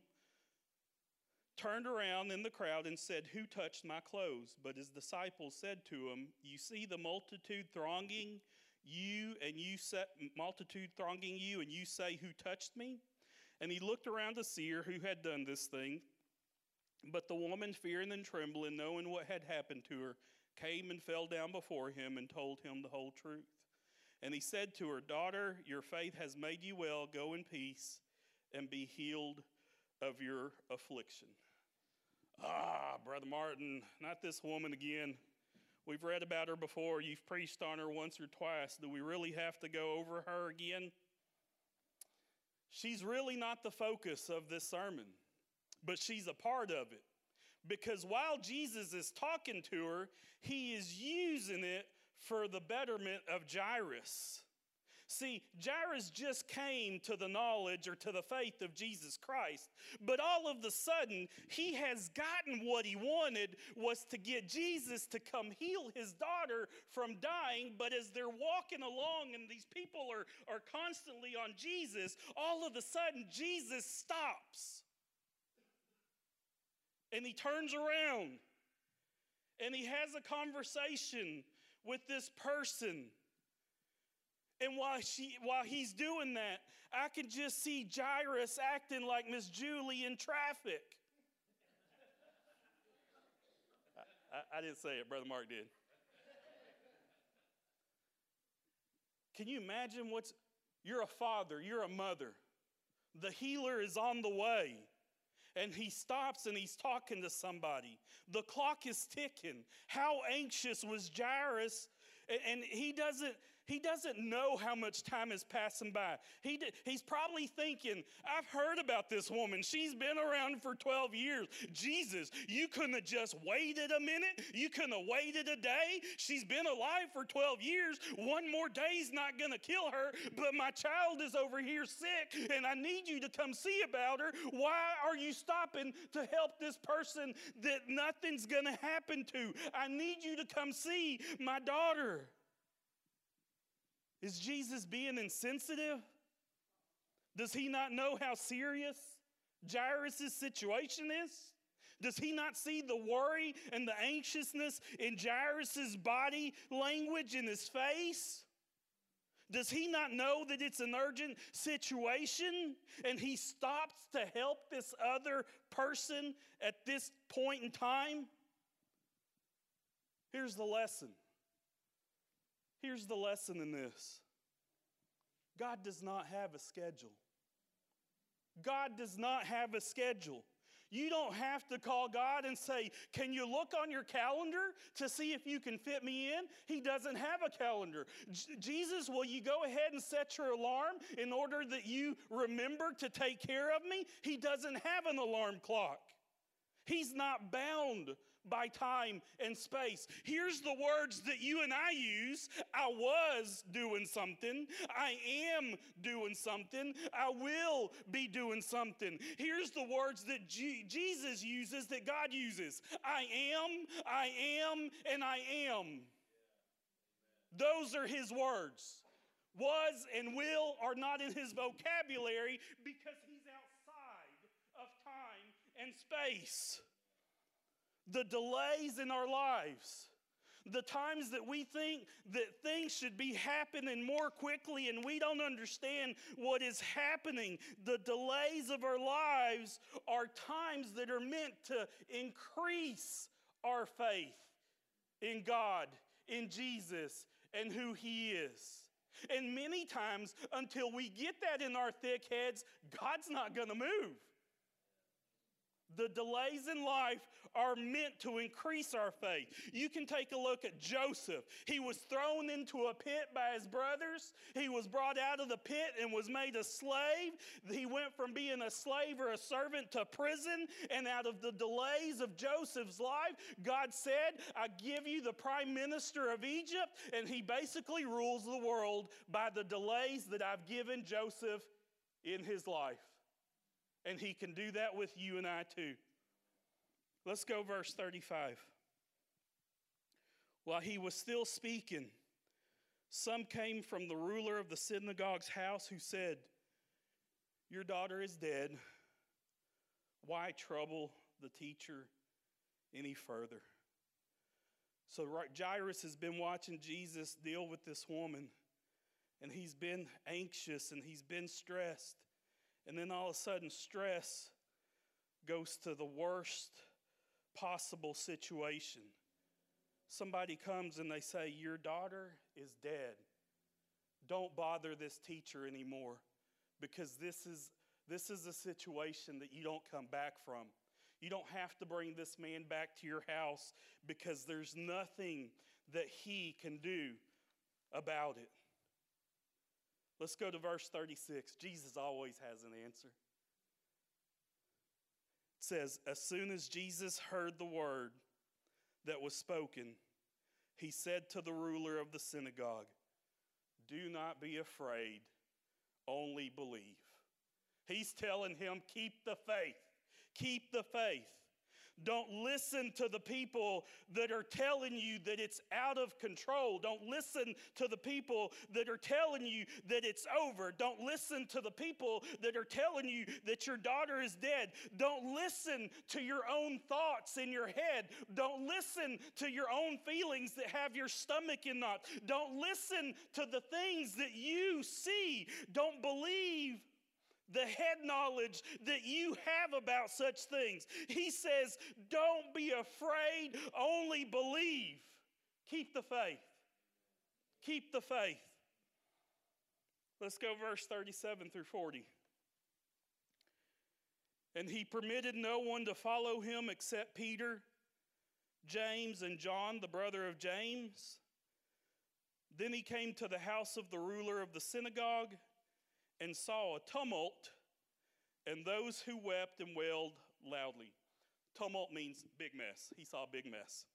Speaker 4: turned around in the crowd and said, Who touched my clothes? But his disciples said to him, You see the multitude thronging you, and you say, multitude thronging you, and you say, Who touched me? And he looked around to see her who had done this thing. But the woman, fearing and trembling, knowing what had happened to her, came and fell down before him and told him the whole truth. And he said to her, Daughter, your faith has made you well. Go in peace and be healed of your affliction. Ah, Brother Martin, not this woman again. We've read about her before. You've preached on her once or twice. Do we really have to go over her again? She's really not the focus of this sermon, but she's a part of it. Because while Jesus is talking to her, he is using it for the betterment of Jairus. See, Jairus just came to the knowledge or to the faith of Jesus Christ, but all of the sudden, he has gotten what he wanted was to get Jesus to come heal his daughter from dying. But as they're walking along and these people are, are constantly on Jesus, all of a sudden, Jesus stops and he turns around and he has a conversation with this person. And while, she, while he's doing that, I can just see Jairus acting like Miss Julie in traffic. I, I, I didn't say it, Brother Mark did. Can you imagine what's, you're a father, you're a mother. The healer is on the way and he stops and he's talking to somebody. The clock is ticking. How anxious was Jairus? And he doesn't, he doesn't know how much time is passing by. He he's probably thinking, I've heard about this woman. She's been around for 12 years. Jesus, you couldn't have just waited a minute. You couldn't have waited a day. She's been alive for 12 years. One more day's not going to kill her, but my child is over here sick and I need you to come see about her. Why are you stopping to help this person that nothing's going to happen to? I need you to come see my daughter. Is Jesus being insensitive? Does he not know how serious Jairus' situation is? Does he not see the worry and the anxiousness in Jairus' body language in his face? Does he not know that it's an urgent situation and he stops to help this other person at this point in time? Here's the lesson Here's the lesson in this God does not have a schedule. God does not have a schedule. You don't have to call God and say, Can you look on your calendar to see if you can fit me in? He doesn't have a calendar. J- Jesus, will you go ahead and set your alarm in order that you remember to take care of me? He doesn't have an alarm clock. He's not bound by time and space. Here's the words that you and I use I was doing something, I am doing something, I will be doing something. Here's the words that G- Jesus uses that God uses I am, I am, and I am. Those are his words. Was and will are not in his vocabulary because he's outside of time and space the delays in our lives, the times that we think that things should be happening more quickly and we don't understand what is happening, the delays of our lives are times that are meant to increase our faith in God, in Jesus, and who He is. And many times, until we get that in our thick heads, God's not going to move. The delays in life are meant to increase our faith. You can take a look at Joseph. He was thrown into a pit by his brothers. He was brought out of the pit and was made a slave. He went from being a slave or a servant to prison. And out of the delays of Joseph's life, God said, I give you the prime minister of Egypt. And he basically rules the world by the delays that I've given Joseph in his life. And he can do that with you and I too. Let's go, verse 35. While he was still speaking, some came from the ruler of the synagogue's house who said, Your daughter is dead. Why trouble the teacher any further? So Jairus has been watching Jesus deal with this woman, and he's been anxious and he's been stressed. And then all of a sudden, stress goes to the worst possible situation. Somebody comes and they say, Your daughter is dead. Don't bother this teacher anymore because this is, this is a situation that you don't come back from. You don't have to bring this man back to your house because there's nothing that he can do about it. Let's go to verse 36. Jesus always has an answer. Says, As soon as Jesus heard the word that was spoken, he said to the ruler of the synagogue, Do not be afraid, only believe. He's telling him, Keep the faith. Keep the faith. Don't listen to the people that are telling you that it's out of control. Don't listen to the people that are telling you that it's over. Don't listen to the people that are telling you that your daughter is dead. Don't listen to your own thoughts in your head. Don't listen to your own feelings that have your stomach in knots. Don't listen to the things that you see. Don't believe the head knowledge that you have about such things. He says, Don't be afraid, only believe. Keep the faith. Keep the faith. Let's go verse 37 through 40. And he permitted no one to follow him except Peter, James, and John, the brother of James. Then he came to the house of the ruler of the synagogue and saw a tumult and those who wept and wailed loudly. Tumult means big mess. He saw a big mess.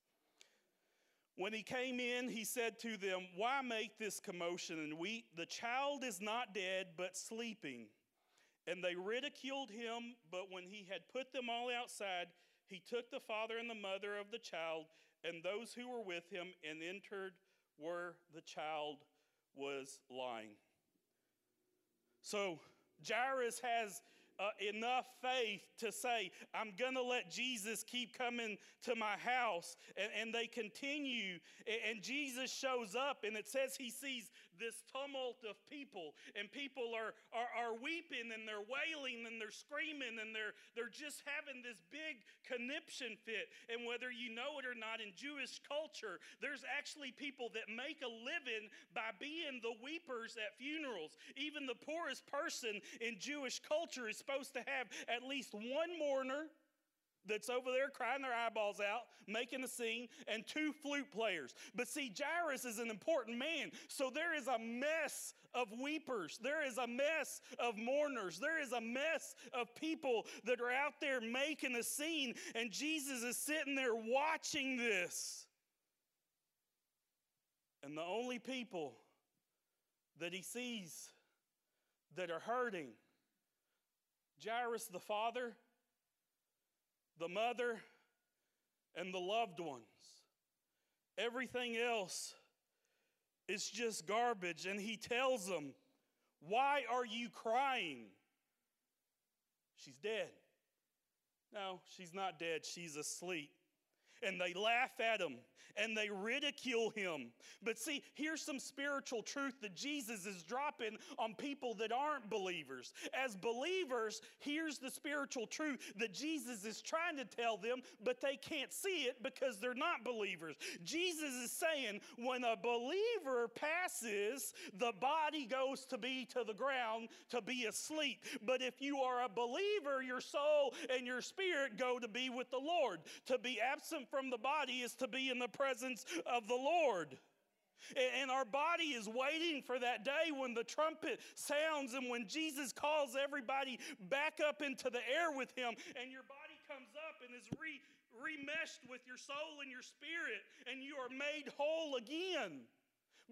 Speaker 4: When he came in, he said to them, Why make this commotion and weep? The child is not dead, but sleeping. And they ridiculed him, but when he had put them all outside, he took the father and the mother of the child and those who were with him and entered where the child was lying. So Jairus has uh, enough faith to say, I'm going to let Jesus keep coming to my house. And, and they continue, and, and Jesus shows up, and it says he sees this tumult of people, and people are, are, are weeping and they're wailing and they're screaming and they're, they're just having this big conniption fit. And whether you know it or not, in Jewish culture, there's actually people that make a living by being the weepers at funerals. Even the poorest person in Jewish culture is supposed to have at least one mourner that's over there crying their eyeballs out, making a scene, and two flute players. But see, Jairus is an important man, so there is a mess of weepers, there is a mess of mourners, there is a mess of people that are out there making a scene, and Jesus is sitting there watching this. And the only people that he sees that are hurting Jairus the father the mother, and the loved ones. Everything else is just garbage. And he tells them, Why are you crying? She's dead. No, she's not dead. She's asleep and they laugh at him and they ridicule him. But see, here's some spiritual truth that Jesus is dropping on people that aren't believers. As believers, here's the spiritual truth that Jesus is trying to tell them, but they can't see it because they're not believers. Jesus is saying when a believer passes, the body goes to be to the ground to be asleep. But if you are a believer, your soul and your spirit go to be with the Lord. To be absent from the body is to be in the presence of the Lord. And our body is waiting for that day when the trumpet sounds and when Jesus calls everybody back up into the air with him, and your body comes up and is re, remeshed with your soul and your spirit, and you are made whole again.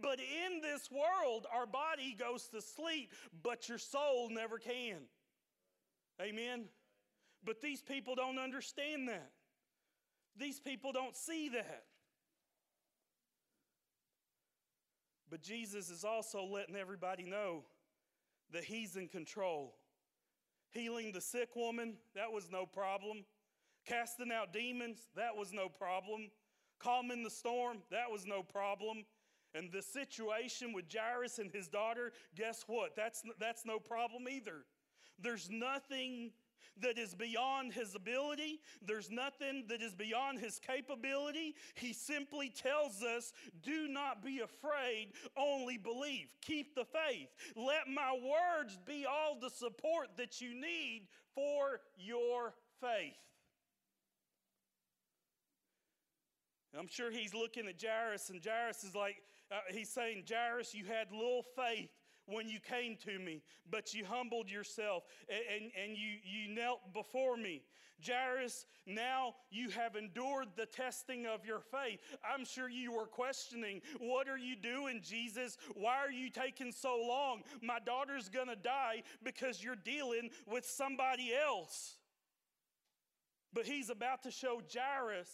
Speaker 4: But in this world, our body goes to sleep, but your soul never can. Amen? But these people don't understand that. These people don't see that. But Jesus is also letting everybody know that He's in control. Healing the sick woman, that was no problem. Casting out demons, that was no problem. Calming the storm, that was no problem. And the situation with Jairus and his daughter, guess what? That's, that's no problem either. There's nothing that is beyond his ability. There's nothing that is beyond his capability. He simply tells us, Do not be afraid, only believe. Keep the faith. Let my words be all the support that you need for your faith. I'm sure he's looking at Jairus, and Jairus is like, uh, he's saying, Jairus, you had little faith when you came to me, but you humbled yourself and, and, and you, you knelt before me. Jairus, now you have endured the testing of your faith. I'm sure you were questioning, What are you doing, Jesus? Why are you taking so long? My daughter's gonna die because you're dealing with somebody else. But he's about to show Jairus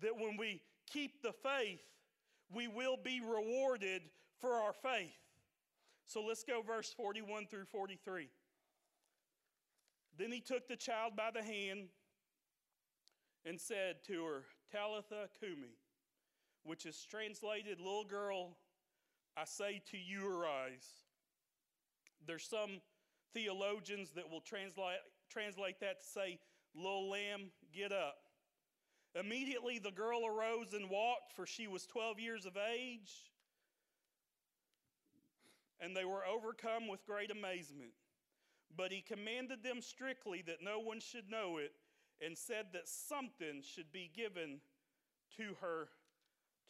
Speaker 4: that when we keep the faith, we will be rewarded for our faith. So let's go verse 41 through 43. Then he took the child by the hand and said to her, Talitha Kumi, which is translated, little girl, I say to you, arise. There's some theologians that will translate, translate that to say, little lamb, get up. Immediately the girl arose and walked, for she was 12 years of age. And they were overcome with great amazement. But he commanded them strictly that no one should know it, and said that something should be given to her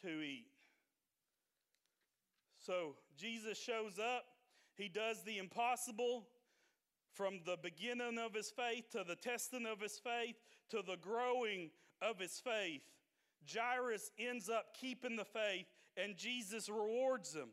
Speaker 4: to eat. So Jesus shows up, he does the impossible from the beginning of his faith to the testing of his faith to the growing of his faith. Jairus ends up keeping the faith, and Jesus rewards him.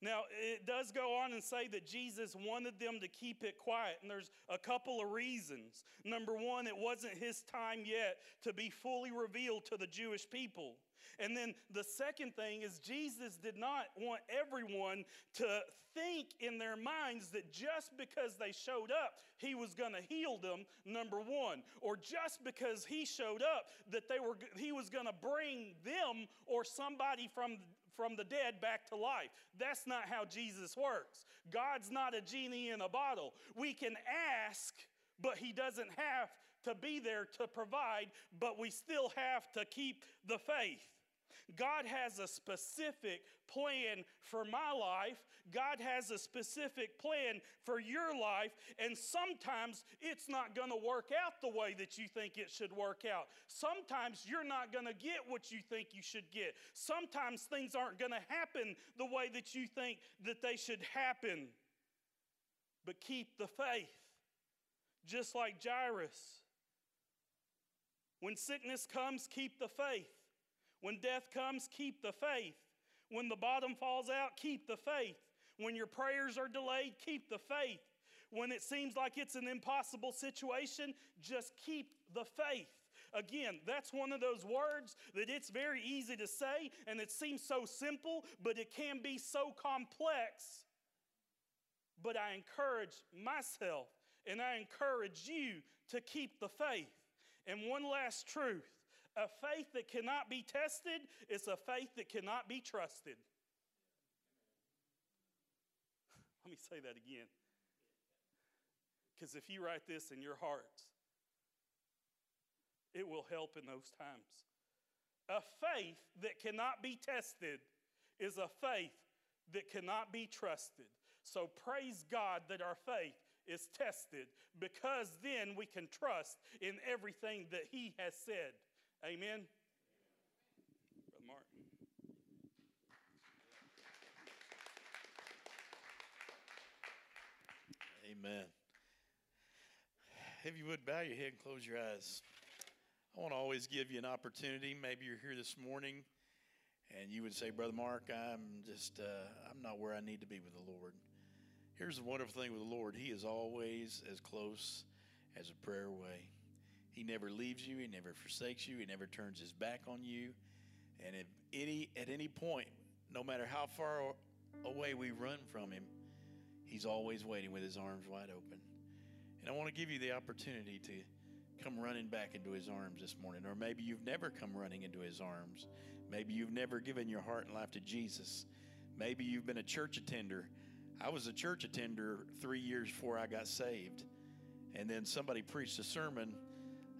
Speaker 4: Now, it does go on and say that Jesus wanted them to keep it quiet, and there's a couple of reasons. Number one, it wasn't his time yet to be fully revealed to the Jewish people. And then the second thing is, Jesus did not want everyone to think in their minds that just because they showed up, he was going to heal them, number one. Or just because he showed up, that they were, he was going to bring them or somebody from, from the dead back to life. That's not how Jesus works. God's not a genie in a bottle. We can ask, but he doesn't have to be there to provide, but we still have to keep the faith. God has a specific plan for my life. God has a specific plan for your life. And sometimes it's not going to work out the way that you think it should work out. Sometimes you're not going to get what you think you should get. Sometimes things aren't going to happen the way that you think that they should happen. But keep the faith, just like Jairus. When sickness comes, keep the faith. When death comes, keep the faith. When the bottom falls out, keep the faith. When your prayers are delayed, keep the faith. When it seems like it's an impossible situation, just keep the faith. Again, that's one of those words that it's very easy to say and it seems so simple, but it can be so complex. But I encourage myself and I encourage you to keep the faith. And one last truth a faith that cannot be tested is a faith that cannot be trusted. Let me say that again. Because if you write this in your hearts, it will help in those times. A faith that cannot be tested is a faith that cannot be trusted. So praise God that our faith is tested because then we can trust in everything that He has said. Amen. Brother Mark.
Speaker 1: Amen. If you would bow your head and close your eyes. I want to always give you an opportunity. Maybe you're here this morning and you would say, Brother Mark, I'm just, uh, I'm not where I need to be with the Lord. Here's the wonderful thing with the Lord He is always as close as a prayer away. He never leaves you. He never forsakes you. He never turns his back on you. And if any at any point, no matter how far away we run from him, he's always waiting with his arms wide open. And I want to give you the opportunity to come running back into his arms this morning. Or maybe you've never come running into his arms. Maybe you've never given your heart and life to Jesus. Maybe you've been a church attender. I was a church attender three years before I got saved. And then somebody preached a sermon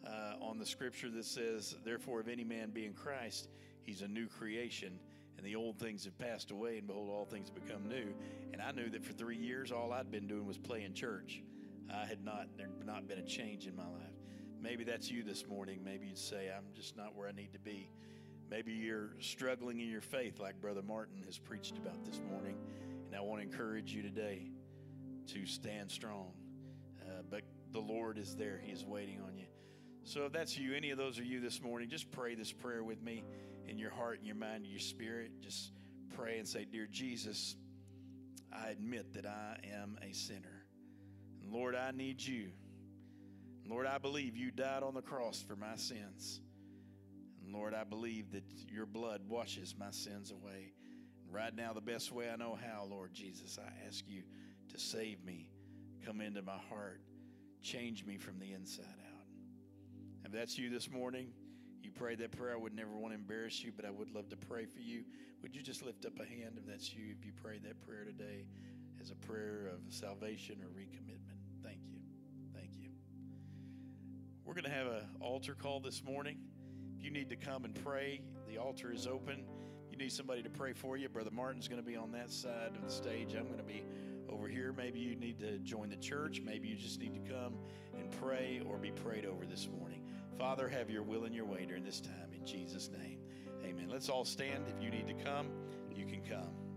Speaker 1: uh, on the scripture that says, Therefore, if any man be in Christ, he's a new creation. And the old things have passed away, and behold, all things have become new. And I knew that for three years, all I'd been doing was playing church. I had not, there'd not been a change in my life. Maybe that's you this morning. Maybe you'd say, I'm just not where I need to be. Maybe you're struggling in your faith, like Brother Martin has preached about this morning. And I want to encourage you today to stand strong. Uh, but the Lord is there, He is waiting on you. So if that's you, any of those are you this morning, just pray this prayer with me in your heart and your mind and your spirit. Just pray and say, Dear Jesus, I admit that I am a sinner. And Lord, I need you. Lord, I believe you died on the cross for my sins. And Lord, I believe that your blood washes my sins away. And right now, the best way I know how, Lord Jesus, I ask you to save me, come into my heart, change me from the inside out. If that's you this morning, you prayed that prayer, I would never want to embarrass you, but I would love to pray for you. Would you just lift up a hand if that's you, if you prayed that prayer today as a prayer of salvation or recommitment? Thank you. Thank you. We're going to have an altar call this morning. If you need to come and pray, the altar is open. If you need somebody to pray for you, Brother Martin's going to be on that side of the stage. I'm going to be over here. Maybe you need to join the church. Maybe you just need to come and pray or be prayed over this morning. Father, have your will and your way during this time. In Jesus' name, amen. Let's all stand. If you need to come, you can come.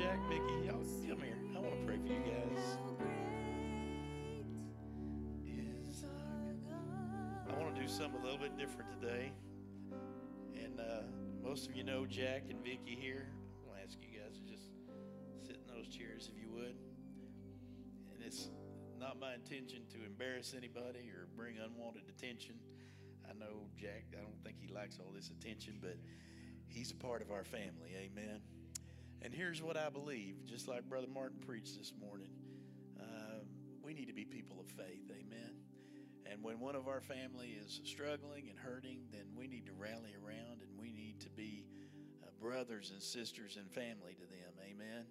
Speaker 1: Jack, Mickey, y'all come here. I want to pray for you guys.
Speaker 2: is
Speaker 1: I want to do something a little bit different today. And uh, most of you know Jack and Vicky here. I'll ask you guys to just sit in those chairs if you would. And it's not my intention to embarrass anybody or bring unwanted attention. I know Jack, I don't think he likes all this attention, but he's a part of our family. Amen. And here's what I believe, just like Brother Martin preached this morning. Uh, we need to be people of faith. Amen. And when one of our family is struggling and hurting, then we need to rally around and we need to be uh, brothers and sisters and family to them. Amen.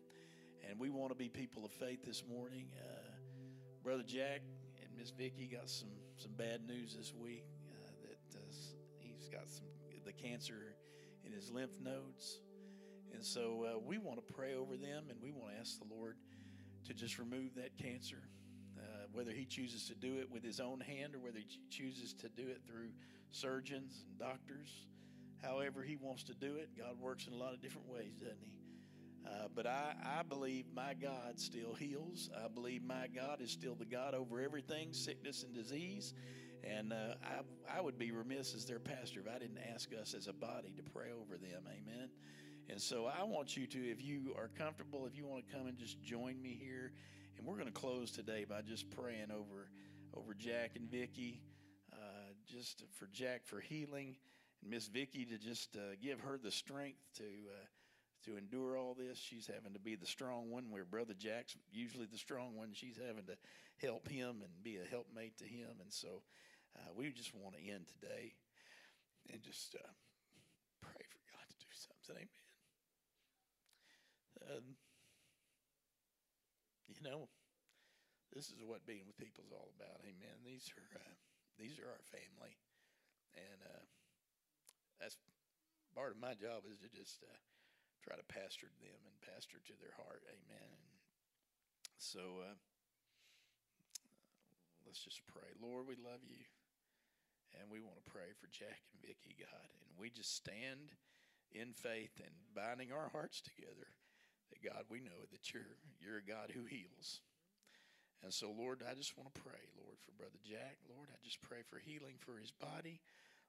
Speaker 1: And we want to be people of faith this morning. Uh, Brother Jack and Miss Vicky got some, some bad news this week uh, that uh, he's got some the cancer in his lymph nodes. And so uh, we want to pray over them and we want to ask the Lord to just remove that cancer uh, whether he chooses to do it with his own hand or whether he chooses to do it through surgeons and doctors. However, he wants to do it. God works in a lot of different ways, doesn't he? Uh, but I, I believe my God still heals. I believe my God is still the God over everything, sickness and disease. And uh, I, I would be remiss as their pastor if I didn't ask us as a body to pray over them. Amen. And so I want you to, if you are comfortable, if you want to come and just join me here and we're going to close today by just praying over, over Jack and Vicky, uh, just for Jack for healing, and Miss Vicky to just uh, give her the strength to uh, to endure all this. She's having to be the strong one, where Brother Jack's usually the strong one. She's having to help him and be a helpmate to him, and so uh, we just want to end today and just uh, pray for God to do something. Amen. Um, you know, this is what being with people is all about. Amen. These are uh, these are our family, and uh, that's part of my job is to just uh, try to pastor them and pastor to their heart. Amen. And so uh, let's just pray. Lord, we love you, and we want to pray for Jack and Vicky, God, and we just stand in faith and binding our hearts together that God, we know that you're you're a God who heals. And so, Lord, I just want to pray, Lord, for Brother Jack. Lord, I just pray for healing for his body.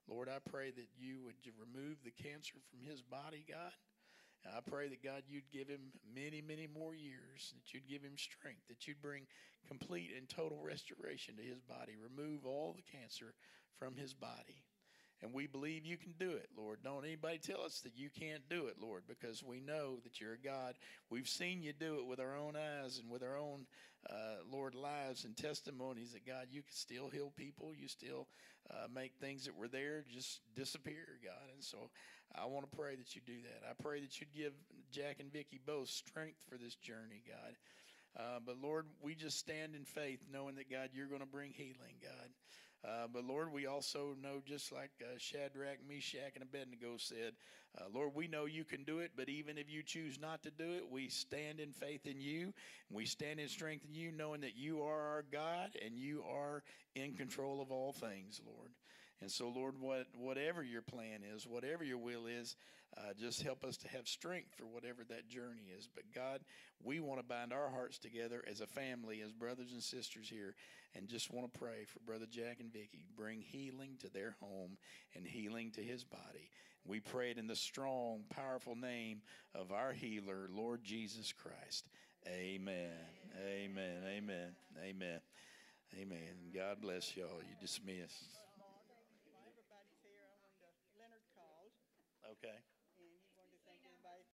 Speaker 1: Lord, I pray that you would remove the cancer from his body, God. And I pray that, God, you'd give him many, many more years, that you'd give him strength, that you'd bring complete and total restoration to his body, remove all the cancer from his body. And we believe you can do it, Lord. Don't anybody tell us that you can't do it, Lord, because we know that you're a God. We've seen you do it with our own eyes and with our own, uh, Lord, lives and testimonies that, God, you can still heal people. You still uh, make things that were there just disappear, God. And so I want to pray that you do that. I pray that you'd give Jack and Vicky both strength for this journey, God. Uh, but Lord, we just stand in faith knowing that, God, you're going to bring healing, God. Uh, but Lord, we also know, just like uh, Shadrach, Meshach, and Abednego said, uh, Lord, we know you can do it, but even if you choose not to do it, we stand in faith in you. We stand in strength in you, knowing that you are our God and you are in control of all things, Lord. And so, Lord, what, whatever your plan is, whatever your will is, uh, just help us to have strength for whatever that journey is. But God, we want to bind our hearts together as a family, as brothers and sisters here, and just want to pray for Brother Jack and Vicky. Bring healing to their home and healing to his body. We pray it in the strong, powerful name of our healer, Lord Jesus Christ. Amen. Amen. Amen. Amen. Amen. God bless y'all. You dismiss.